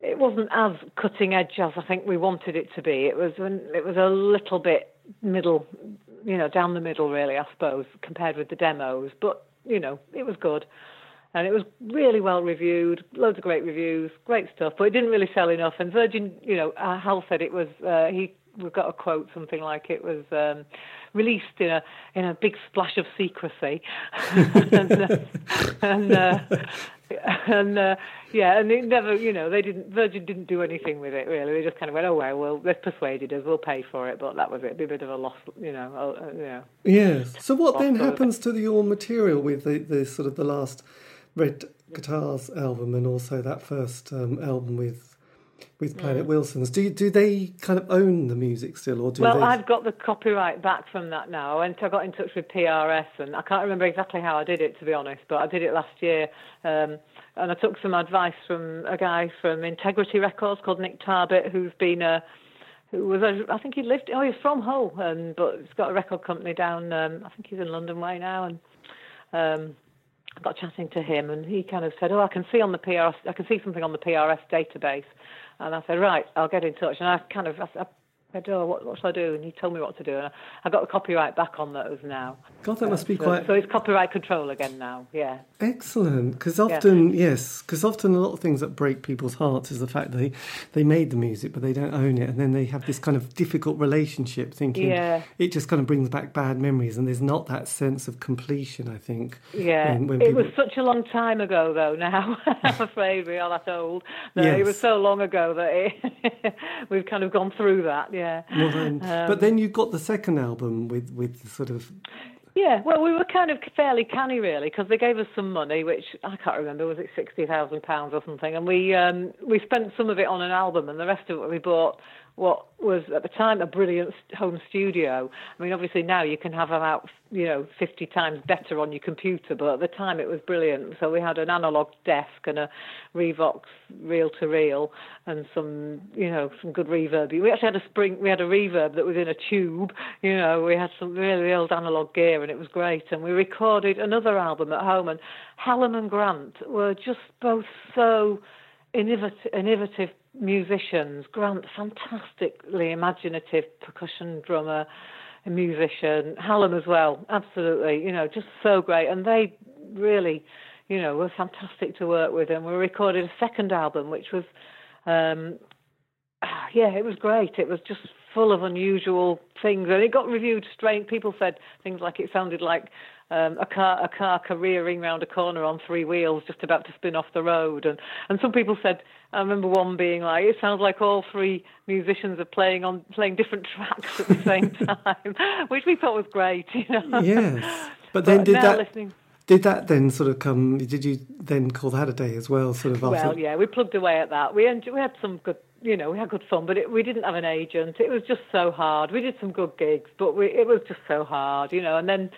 it wasn't as cutting edge as I think we wanted it to be. It was it was a little bit middle, you know, down the middle really, I suppose, compared with the demos. But you know, it was good and it was really well reviewed, loads of great reviews, great stuff, but it didn't really sell enough. And Virgin, you know, uh, Hal said it was uh, he. We've got a quote something like it was um, released in a in a big splash of secrecy, and uh, and, uh, and uh, yeah, and it never, you know, they didn't Virgin didn't do anything with it really. They just kind of went, oh well, well, they've persuaded us, we'll pay for it, but that was it. It'd be a bit of a loss, you know. Uh, yeah. Yes. So what then happens to the, your material with the, the sort of the last Red Guitars album and also that first um, album with with Planet mm. Wilson's. Do do they kind of own the music still, or do well, they... I've got the copyright back from that now, and I got in touch with PRS, and I can't remember exactly how I did it to be honest, but I did it last year, um, and I took some advice from a guy from Integrity Records called Nick Tarbit, who's been a who was a, I think he lived oh he's from Hull, and but he's got a record company down. Um, I think he's in London Way now, and um, I got chatting to him, and he kind of said, "Oh, I can see on the PRS, I can see something on the PRS database." And I said, "Right, I'll get in touch." And I kind of, I, said, "Oh, what, what shall I do?" And he told me what to do, and I, I got the copyright back on those now. God, that must be so, quite. So it's copyright control again now. Yeah. Excellent, because often, yeah. yes, because often a lot of things that break people's hearts is the fact that they they made the music but they don't own it, and then they have this kind of difficult relationship, thinking yeah. it just kind of brings back bad memories, and there's not that sense of completion. I think. Yeah. When, when it people... was such a long time ago, though. Now I'm afraid we are that old. No, yes. it was so long ago that it, we've kind of gone through that. Yeah. Then, um, but then you got the second album with with sort of yeah, well, we were kind of fairly canny, really, because they gave us some money, which I can't remember, was it sixty thousand pounds or something? And we um, we spent some of it on an album, and the rest of it we bought what was at the time a brilliant home studio. I mean, obviously now you can have about you know 50 times better on your computer, but at the time it was brilliant. So we had an analog desk and a Revox reel to reel and some you know some good reverb. We actually had a spring, we had a reverb that was in a tube. You know, we had some really old analog gear and it was great. And we recorded another album at home. And Hallam and Grant were just both so innovative, innovative musicians. Grant, fantastically imaginative percussion drummer, a musician. Hallam as well, absolutely. You know, just so great. And they really, you know, were fantastic to work with. And we recorded a second album, which was, um, yeah, it was great. It was just full of unusual things, and it got reviewed strange. People said things like it sounded like um, a car a car careering round a corner on three wheels, just about to spin off the road, and and some people said. I remember one being like, "It sounds like all three musicians are playing on playing different tracks at the same time," which we thought was great. You know. Yes, but then But did that listening- did that then sort of come? Did you then call that a day as well? Sort of after. Well, yeah, we plugged away at that. We we had some good, you know, we had good fun, but it, we didn't have an agent. It was just so hard. We did some good gigs, but we, it was just so hard, you know. And then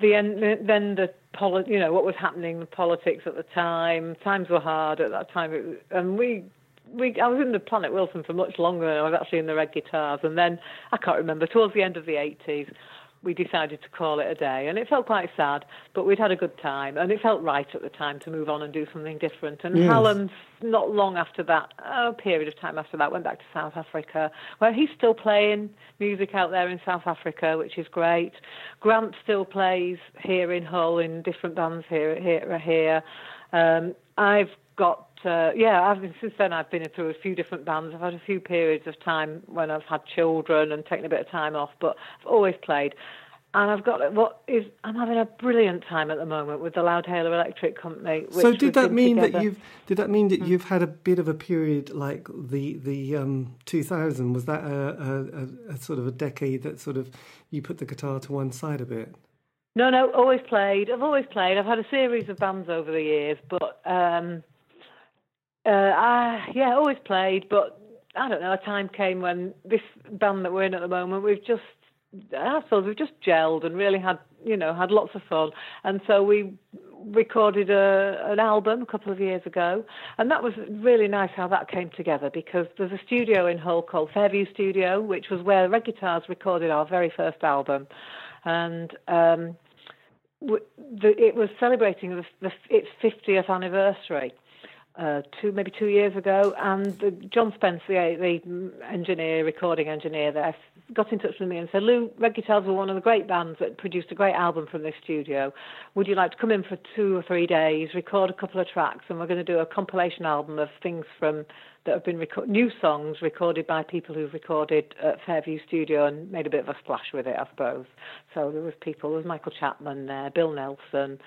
the end, then the poli- you know, what was happening, the politics at the time. Times were hard at that time, it and we. We, I was in the Planet Wilson for much longer than I was actually in the Red Guitars, and then I can't remember. Towards the end of the 80s, we decided to call it a day, and it felt quite sad, but we'd had a good time, and it felt right at the time to move on and do something different. And Yes. Hallam, not long after that, a period of time after that, went back to South Africa, where he's still playing music out there in South Africa, which is great. Grant still plays here in Hull in different bands here, here, here. Um, I've got uh, yeah, I've been, since then I've been through a few different bands. I've had a few periods of time when I've had children and taken a bit of time off, but I've always played. And I've got what is I'm having a brilliant time at the moment with the Loudhailer Electric Company. Which so did that mean that you've did that mean that you've had a bit of a period like the the um, 2000 was that a, a, a, a sort of a decade that sort of you put the guitar to one side a bit No, no, always played. I've always played. I've had a series of bands over the years, but um, uh, I, yeah, always played. But I don't know. A time came when this band that we're in at the moment, we've just, suppose we've just gelled and really had, you know, had lots of fun. And so we recorded a, an album a couple of years ago, and that was really nice how that came together because there's a studio in Hull called Fairview Studio, which was where Red Guitars recorded our very first album, and. Um, it was celebrating its 50th anniversary uh, two maybe two years ago, and the, John Spence, the, the engineer, recording engineer there, got in touch with me and said, "Lou, Red Guitars were one of the great bands that produced a great album from this studio. Would you like to come in for two or three days, record a couple of tracks, and we're going to do a compilation album of things from." That have been reco- new songs recorded by people who've recorded at Fairview Studio and made a bit of a splash with it, I suppose. So there was people, there was Michael Chapman there, Bill Nelson,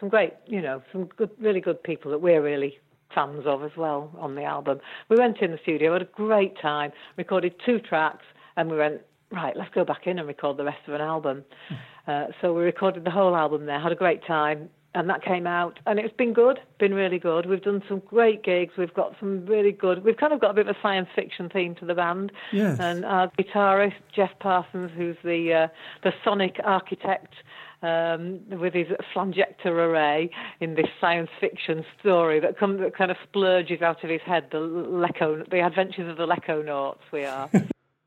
some great, you know, some good, really good people that we're really fans of as well on the album. We went in the studio, had a great time, recorded two tracks, and we went, right, let's go back in and record the rest of an album. Uh, so we recorded the whole album there, had a great time, and that came out, and it's been good, been really good. We've done some great gigs. We've got some really good. We've kind of got a bit of a science fiction theme to the band. Yes. And our guitarist Jeff Parsons, who's the uh, the sonic architect. Um, with his flangector array in this science fiction story that, come, that kind of splurges out of his head the Leco, the adventures of the Leconauts. We are.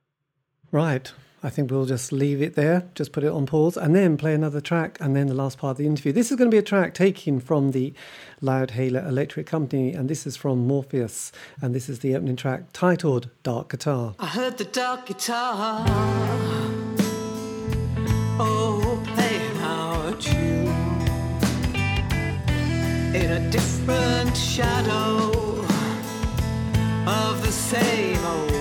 right I think we'll just leave it there, just put it on pause, and then play another track, and then the last part of the interview. This is going to be a track taken from the Loudhailer Electric Company, and this is from Morpheus, and this is the opening track titled Dark Guitar. I heard the dark guitar. In a different shadow of the same old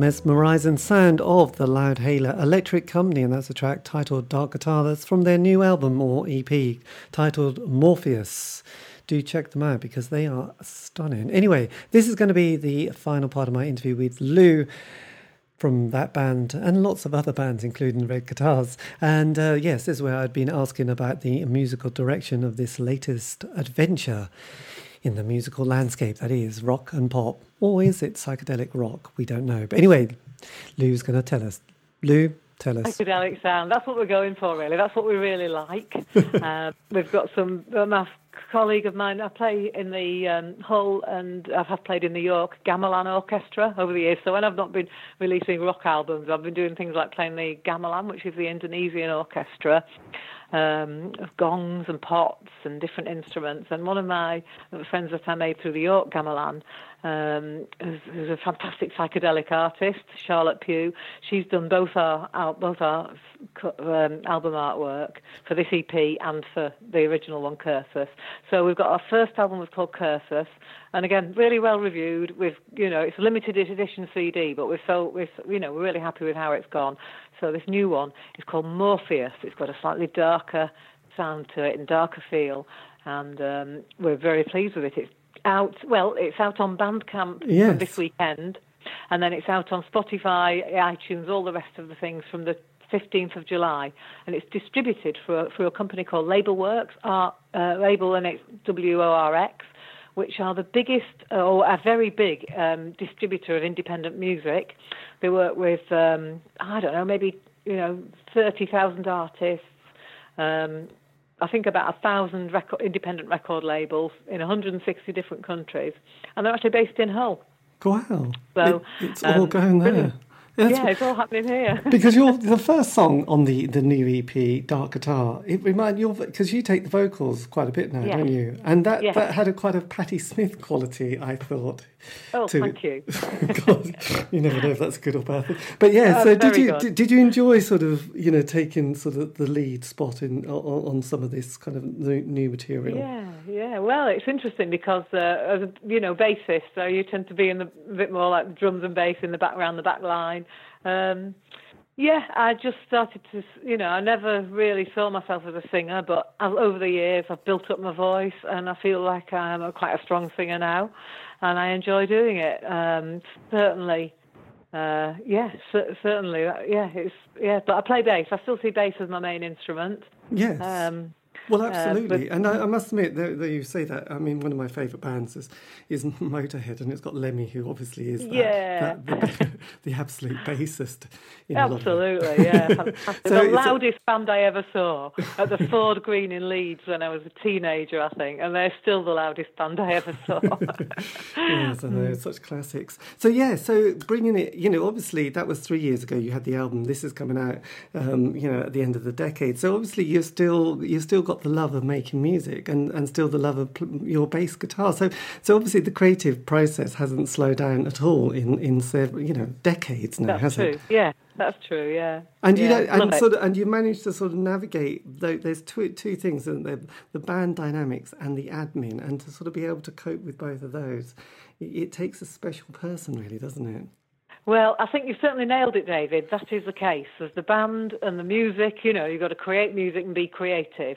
mesmerizing sound of the Loudhailer Electric Company, and that's a track titled Dark Guitar. That's from their new album or EP titled Morpheus. Do check them out because they are stunning. Anyway, this is going to be the final part of my interview with Lou from that band and lots of other bands, including Red Guitars. And uh, yes, this is where I'd been asking about the musical direction of this latest adventure in the musical landscape that is rock and pop. Or is it psychedelic rock? We don't know. But anyway, Lou's going to tell us. Lou, tell us. Psychedelic sound. That's what we're going for, really. That's what we really like. uh, we've got some. Uh, my colleague of mine, I play in the um, Hull and I have played in the York Gamelan Orchestra over the years. So when I've not been releasing rock albums, I've been doing things like playing the Gamelan, which is the Indonesian orchestra um, of gongs and pots and different instruments. And one of my friends that I made through the York Gamelan um, who's, a fantastic psychedelic artist, Charlotte Pugh. She's done both our, our both our um, album artwork for this EP and for the original one, Cursus. So we've got our first album was called Cursus, and again, really well reviewed. With you know, it's a limited edition CD, but we're so we're you know we're really happy with how it's gone. So this new one is called Morpheus. It's got a slightly darker sound to it and darker feel, and um, we're very pleased with it. It's out. Well, it's out on Bandcamp yes. this weekend, and then it's out on Spotify, iTunes, all the rest of the things from the 15th of July, and it's distributed through a, through a company called Label Worx, uh, Label and it's W O R X, which are the biggest or a very big um, distributor of independent music. They work with um, I don't know maybe you know 30,000 artists. Um, I think about a thousand record, independent record labels in 160 different countries, and they're actually based in Hull. Wow! So it, it's um, all going there. That's yeah, it's all happening here. because you're the first song on the the new EP, Dark Guitar. It remind you because you take the vocals quite a bit now, Yes. don't you? And that Yes. that had a quite a Patti Smith quality, I thought. oh, to- thank you. God, you never know if that's good or bad. But yeah, That's so did you did, did you enjoy sort of you know taking sort of the lead spot in on, on some of this kind of new, new material? Yeah, yeah. Well, it's interesting because uh, as a you know bassist, so you tend to be in the a bit more like drums and bass in the background, the back line. Um, yeah, I just started to, you know, I never really saw myself as a singer, but I've, over the years I've built up my voice, and I feel like I'm a, quite a strong singer now, and I enjoy doing it. Um, certainly, uh, yeah, cer- certainly, uh, yeah, it's yeah. But I play bass. I still see bass as my main instrument. Yes. Um, Well, Uh, absolutely, but- and I, I must admit that, you say that. I mean, one of my favourite bands is, is Motorhead, and it's got Lemmy, who obviously is that, Yeah. that- the, the absolute bassist. In a lot of it. Absolutely, yeah. So the it's a- loudest band I ever saw at the Fforde Grene in Leeds when I was a teenager, I think, and they're still the loudest band I ever saw. yes, I know, such classics. So yeah, so bringing it, you know, obviously that was three years ago. You had the album. This is coming out, um, you know, at the end of the decade. So obviously you've still you've still got the love of making music and, and still the love of pl- your bass guitar. So so obviously the creative process hasn't slowed down at all in in several, you know decades now, that's has true. it? Yeah, that's true. Yeah. And you yeah, know, and sort of, and you managed to sort of navigate. There's two two things, isn't there? the band dynamics and the admin, and to sort of be able to cope with both of those, it, it takes a special person, really, doesn't it? Well, I think you've certainly nailed it, David. That is the case. There's the band and the music. You know, you've got to create music and be creative.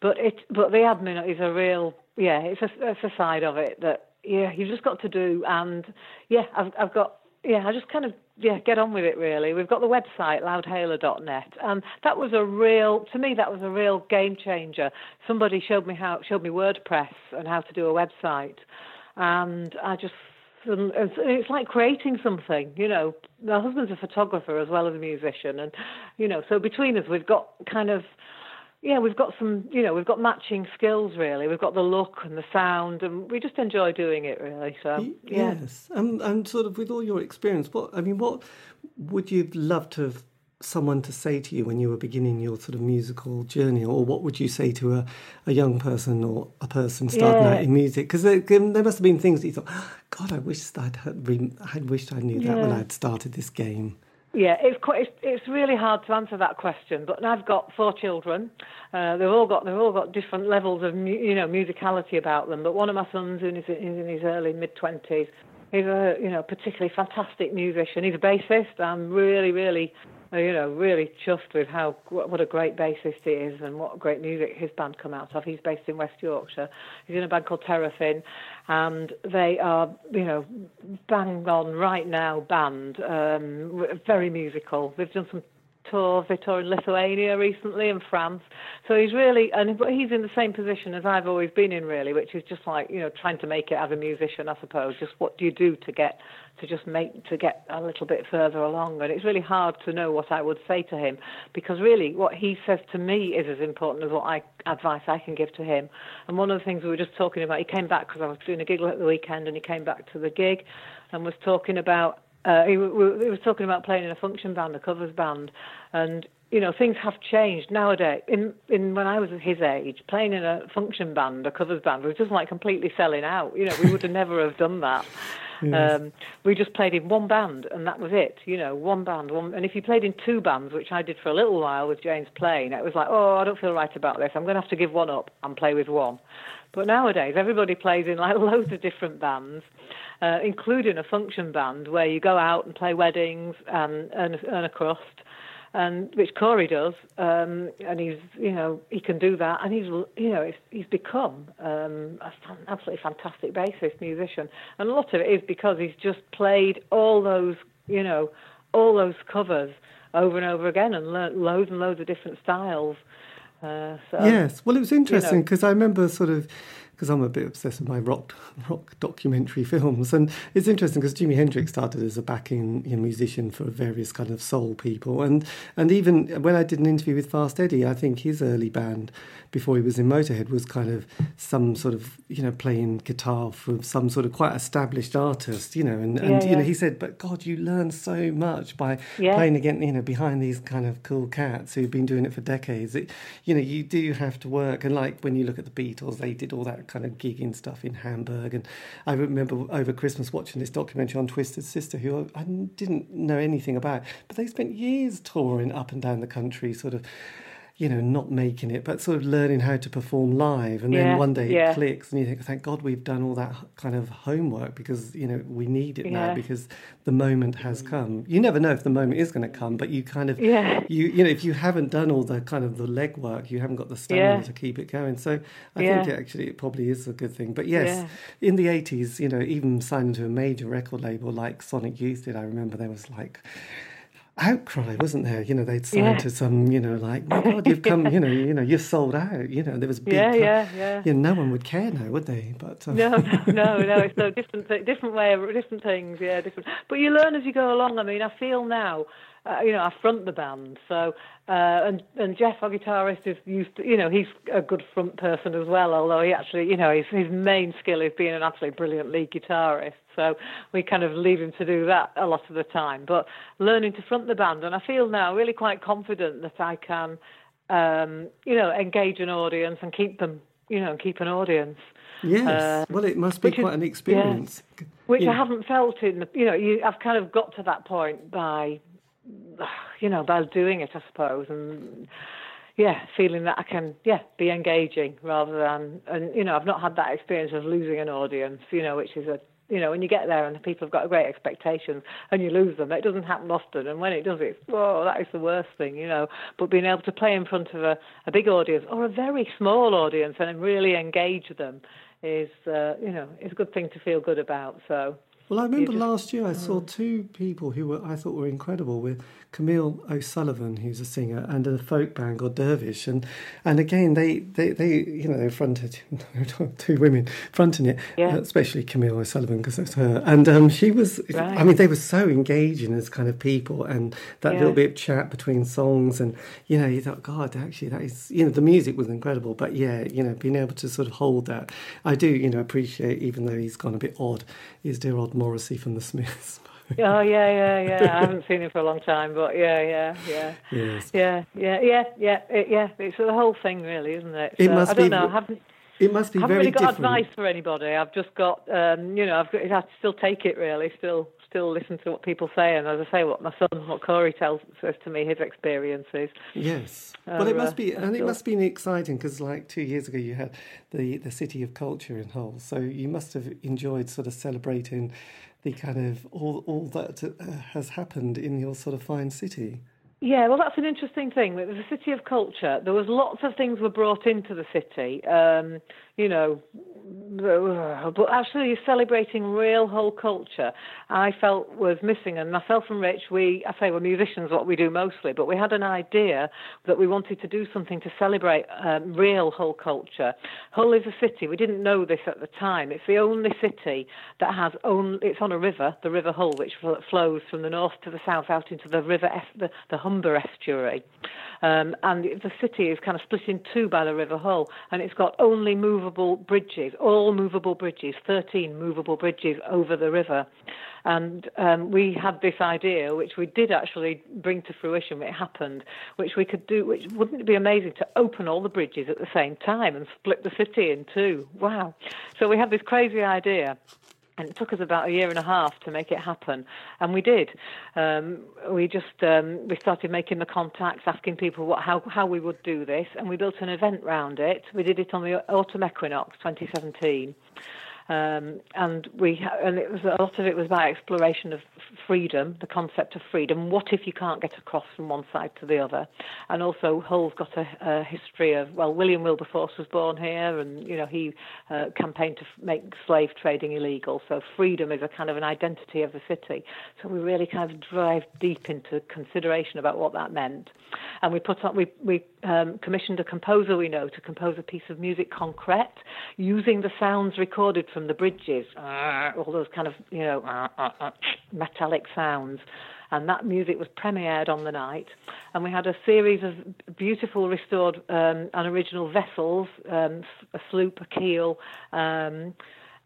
But it, but the admin is a real, yeah, it's a, it's a side of it that, yeah, you've just got to do. And yeah, I've, I've got, yeah, I just kind of, yeah, get on with it really. We've got the website, loudhailer.net. And that was a real, to me, that was a real game changer. Somebody showed me how, showed me WordPress and how to do a website. And I just and it's, it's like creating something, you know. My husband's a photographer as well as a musician, and you know, so between us, we've got kind of, yeah, we've got some, you know, we've got matching skills really. We've got the look and the sound, and we just enjoy doing it really. So yeah. Yes, and and sort of with all your experience, what I mean, what would you love to have someone to say to you when you were beginning your sort of musical journey, or what would you say to a, a young person or a person starting Yeah. out in music? Because there, there must have been things that you thought, God, I wish I'd had, re- I wished I knew that when I'd started this game. Yeah, it's quite. It's, it's really hard to answer that question. But I've got four children. Uh, they've all got they've all got different levels of mu- you know musicality about them. But one of my sons, in is in his early mid twenties, he's a you know particularly fantastic musician. He's a bassist. I'm really really you know really chuffed with how what, a great bassist he is and what great music his band come out of. He's based in West Yorkshire. He's in a band called Terrafin, and they are you know bang on right now band. Um, very musical. They've done some tours. They toured in Lithuania recently and France. So he's really, and he's in the same position as I've always been in, really, which is just like you know trying to make it as a musician, I suppose. Just what do you do to get to just make to get a little bit further along? And it's really hard to know what I would say to him because really what he says to me is as important as what I advice I can give to him. And one of the things we were just talking about, he came back because I was doing a gig at the weekend, and he came back to the gig and was talking about uh, he, w- he was talking about playing in a function band, a covers band, and you know things have changed nowadays. In in when I was his age, playing in a function band, a covers band, was just like completely selling out. You know, we would have never have done that. Um, we just played in one band, and that was it. You know, one band. One, and if you played in two bands, which I did for a little while with Jane's Plane, it was like, oh, I don't feel right about this. I'm going to have to give one up and play with one. But nowadays, everybody plays in like loads of different bands, uh, including a function band where you go out and play weddings and earn, earn a crust, and which Corey does, um, and he's you know he can do that, and he's you know he's, he's become um, a fan, absolutely fantastic bassist musician, and a lot of it is because he's just played all those you know all those covers over and over again and learnt loads and loads of different styles. Uh, so, Yes, well, it was interesting know. because I remember sort of because I'm a bit obsessed with my rock rock documentary films, and it's interesting because Jimi Hendrix started as a backing you know, musician for various kind of soul people, and and even when I did an interview with Fast Eddie, I think his early band before he was in Motorhead was kind of some sort of you know playing guitar for some sort of quite established artist, you know, and, and Yeah, you know he said, but God, you learn so much by Yeah. playing again, you know, behind these kind of cool cats who've been doing it for decades. It, you know, you do have to work, and like when you look at the Beatles, they did all that kind of gigging stuff in Hamburg, and I remember over Christmas watching this documentary on Twisted Sister, who I didn't know anything about, but they spent years touring up and down the country, sort of. You know, not making it, but sort of learning how to perform live, and then one day yeah. it clicks, and you think, "Thank God we've done all that kind of homework because you know we need it now because the moment has mm. come." You never know if the moment is going to come, but you kind of Yeah. you you know if you haven't done all the kind of the legwork, you haven't got the stamina Yeah. to keep it going. So I Yeah. think it actually it probably is a good thing. But yes, Yeah. in the eighties, you know, even signing to a major record label like Sonic Youth did, I remember there was like outcry, wasn't there? You know, they'd signed Yeah. to some, you know, like, my God, you've come, you know, you know, you're sold out. You know, there was big, Yeah, yeah, yeah. You know, no one would care now, would they? But um, No, no, no. It's no different, different way, different things. Yeah, different. But you learn as you go along. I mean, I feel now, uh, you know, I front the band, so uh, and and Jeff, our guitarist, is used. To, you know, he's a good front person as well. Although he actually, you know, his his main skill is being an absolutely brilliant lead guitarist. So we kind of leave him to do that a lot of the time. But learning to front the band, and I feel now really quite confident that I can, um, you know, engage an audience and keep them, you know, keep an audience. yes, Uh, well, it must be which is- quite an experience. which Yeah. I haven't felt in the, you know, you, I've kind of got to that point by, you know, by doing it, I suppose, and yeah, feeling that I can, yeah, be engaging rather than, and you know, I've not had that experience of losing an audience, you know, which is a, you know, when you get there and the people have got a great expectations and you lose them, it doesn't happen often, and when it does, it's whoa, that is the worst thing, you know. But being able to play in front of a, a big audience or a very small audience and really engage them is, uh, you know, is a good thing to feel good about. So. Well, I remember just- last year I saw two people who were I thought were incredible with Camille O'Sullivan, who's a singer, and a folk band called Dervish, and and again they they, they you know they fronted two women fronting it, Yeah. uh, especially Camille O'Sullivan because that's her, and um, she was I mean they were so engaging as kind of people, and that Yeah. little bit of chat between songs, and you know you thought God actually that is you know the music was incredible, but yeah you know being able to sort of hold that I do you know appreciate even though he's gone a bit odd is dear old Morrissey from the Smiths. Oh yeah, yeah, yeah. I haven't seen him for a long time, but yeah, yeah, yeah, yes. yeah, yeah, yeah, yeah, it, yeah. It's the whole thing, really, isn't it? It So, must I don't be- know. I haven't, It must be haven't very really got different. advice for anybody. I've just got, um, you know, I've got, I still take it really, still, still listen to what people say, and as I say, what my son, what Corey tells says to me, his experiences. Yes. Oh, well, it must uh, be, and it must be exciting because, like two years ago, you had the the City of Culture in Hull, so you must have enjoyed sort of celebrating the kind of all all that uh, has happened in your sort of fine city. Yeah, well, that's an interesting thing. With the City of Culture, there was lots of things were brought into the city. Um, you know, but actually celebrating real Hull culture, I felt was missing. And myself and Rich, we, I say we're musicians, what we do mostly, but we had an idea that we wanted to do something to celebrate um, real Hull culture. Hull is a city. We didn't know this at the time. It's the only city that has only. It's on a river, the River Hull, which flows from the north to the south out into the river, the, the Humber estuary. Um, and the city is kind of split in two by the River Hull, and it's got only movable bridges, all movable bridges, 13 movable bridges over the river. And um, we had this idea, which we did actually bring to fruition. It happened, which we could do. Which wouldn't it be amazing to open all the bridges at the same time and split the city in two? Wow! So we had this crazy idea. And it took us about a year and a half to make it happen, and we did. Um, we just um, we started making the contacts, asking people what how how we would do this, and we built an event round it. We did it on the autumn equinox 2017, Um, and we and it was a lot of it was about exploration of freedom, the concept of freedom. What if you can't get across from one side to the other? And also, Hull's got a, a history of well, William Wilberforce was born here, and you know he uh, campaigned to make slave trading illegal. So freedom is a kind of an identity of the city. So we really kind of drive deep into consideration about what that meant. And we put on we we um, commissioned a composer we know to compose a piece of musique concrète using the sounds recorded from the bridges, uh, all those kind of you know uh, uh, uh, metallic sounds. And that music was premiered on the night, and we had a series of beautiful restored um, and original vessels, um, a sloop, a keel, um,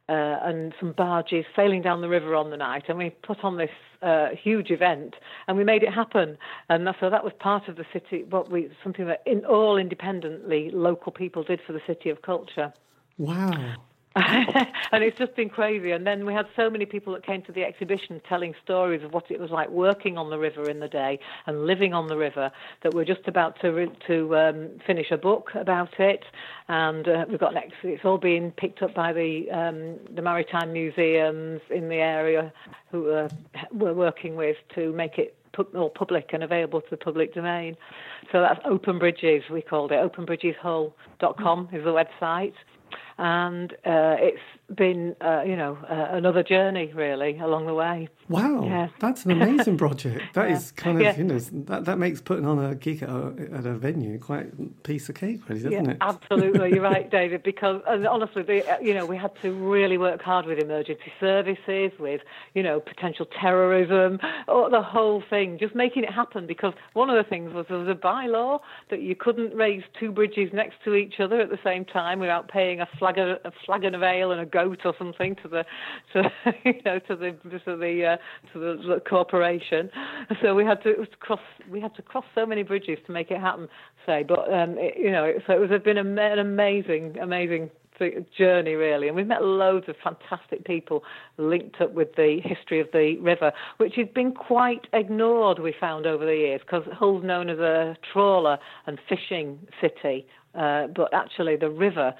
uh, and some barges sailing down the river on the night, and we put on this uh, huge event, and we made it happen. And so that was part of the city, what we something that in all independently local people did for the city of culture. Wow. and it's just been crazy. And then we had so many people that came to the exhibition telling stories of what it was like working on the river in the day and living on the river that we're just about to to um, finish a book about it. And uh, we've got next. It's all being picked up by the um, the maritime museums in the area who uh, we're working with to make it more public and available to the public domain. So that's Open Bridges, we called it. OpenBridgesHull.com is the website and uh, it's been, uh, you know, uh, another journey really along the way. Wow, yeah. that's an amazing project. That yeah. is kind of, yeah. you know, that, that makes putting on a gig at a, at a venue quite a piece of cake, really, doesn't yeah, it? Absolutely, you're right, David. Because honestly, the, uh, you know, we had to really work hard with emergency services, with you know, potential terrorism, or the whole thing, just making it happen. Because one of the things was there was a bylaw that you couldn't raise two bridges next to each other at the same time without paying a flagon, a flagon of ale and a goat or something to the, to you know, to the to the uh, to the, corporation. So we had to cross we had to cross so many bridges to make it happen. Say, but um, it, you know, so it was been an amazing, amazing journey really and we've met loads of fantastic people linked up with the history of the river which has been quite ignored we found over the years because Hull's known as a trawler and fishing city uh, but actually the river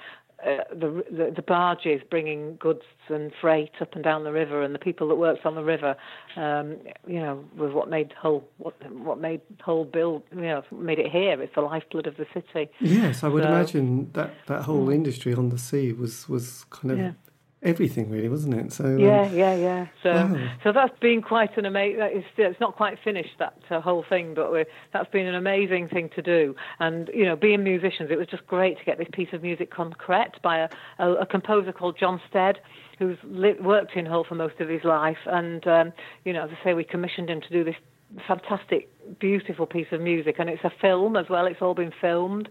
uh, the, the, the barges bringing goods and freight up and down the river, and the people that worked on the river, um, you know, was what made Hull what what made Hull build, you know, made it here. It's the lifeblood of the city. Yes, I would so, imagine that that whole mm. industry on the sea was was kind of yeah everything really wasn't it? So um, yeah um, yeah yeah. So wow. so that's been quite an amazing it's, it's not quite finished that uh, whole thing but that's been an amazing thing to do. And you know being musicians it was just great to get this piece of musique concrète by a, a, a composer called John Stead who's li- worked in Hull for most of his life. And um, you know as I say we commissioned him to do this fantastic beautiful piece of music. And it's a film as well. It's all been filmed.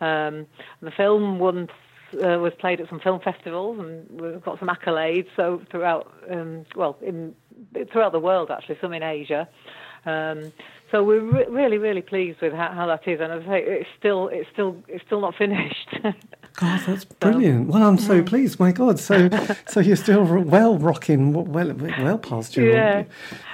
Um, the film won uh, was played at some film festivals and we've got some accolades. So throughout, um, well, in throughout the world actually, some in Asia. Um, so we're re- really, really pleased with how, how, that is, and as I say, it's still, it's still, it's still not finished. God, that's brilliant. well, I'm so mm. pleased. My God, so so you're still well rocking, well well past your. Yeah,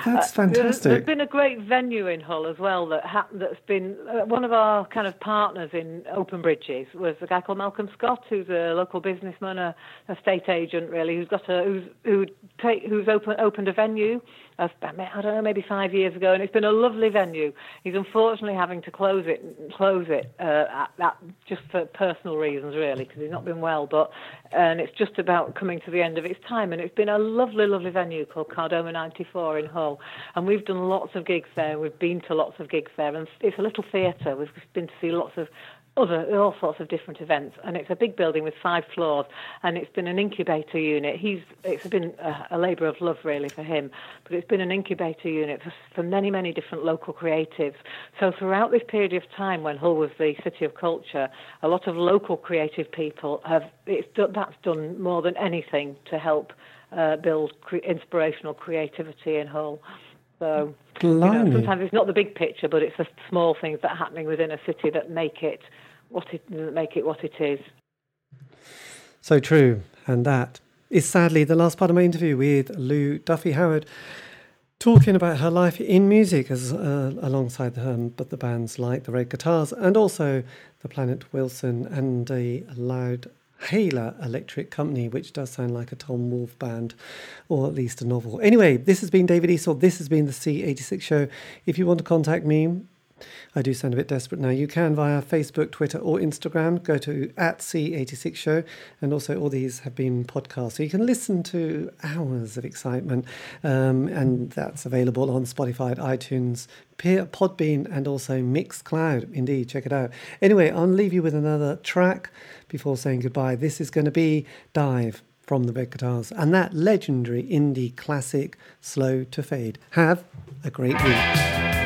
that's fantastic. Uh, there's been a great venue in Hull as well that ha- that's been uh, one of our kind of partners in Open Bridges was a guy called Malcolm Scott, who's a local businessman, a, a state agent, really, who's got a who's who take, who's open, opened a venue I don't know, maybe five years ago, and it's been a lovely venue. He's unfortunately having to close it, close it, uh, at, at, just for personal reasons, really, because he's not been well. But and it's just about coming to the end of its time, and it's been a lovely, lovely venue called Kardomah 94 in Hull, and we've done lots of gigs there. We've been to lots of gigs there, and it's a little theatre. We've been to see lots of other all sorts of different events, and it's a big building with five floors, and it's been an incubator unit. He's it's been a, a labour of love really for him, but it's been an incubator unit for, for many many different local creatives. So throughout this period of time, when Hull was the city of culture, a lot of local creative people have it's that's done more than anything to help uh, build cre- inspirational creativity in Hull. So you know, sometimes it's not the big picture, but it's the small things that are happening within a city that make it what it make it what it is. So true, and that is sadly the last part of my interview with Lou Duffy Howard, talking about her life in music as uh, alongside the, but the bands like the Red Guitars and also the Planet Wilson and a loud Haler Electric Company, which does sound like a Tom Wolfe band, or at least a novel. Anyway, this has been David Eastaugh. This has been the C86 show. If you want to contact me, I do sound a bit desperate now. You can via Facebook, Twitter, or Instagram. Go to at C86 Show, and also all these have been podcasts, so you can listen to hours of excitement, um, and that's available on Spotify, iTunes, Podbean, and also Mixcloud. Indeed, check it out. Anyway, I'll leave you with another track before saying goodbye. This is going to be Dive from the Red Guitars, and that legendary indie classic, Slow to Fade. Have a great week.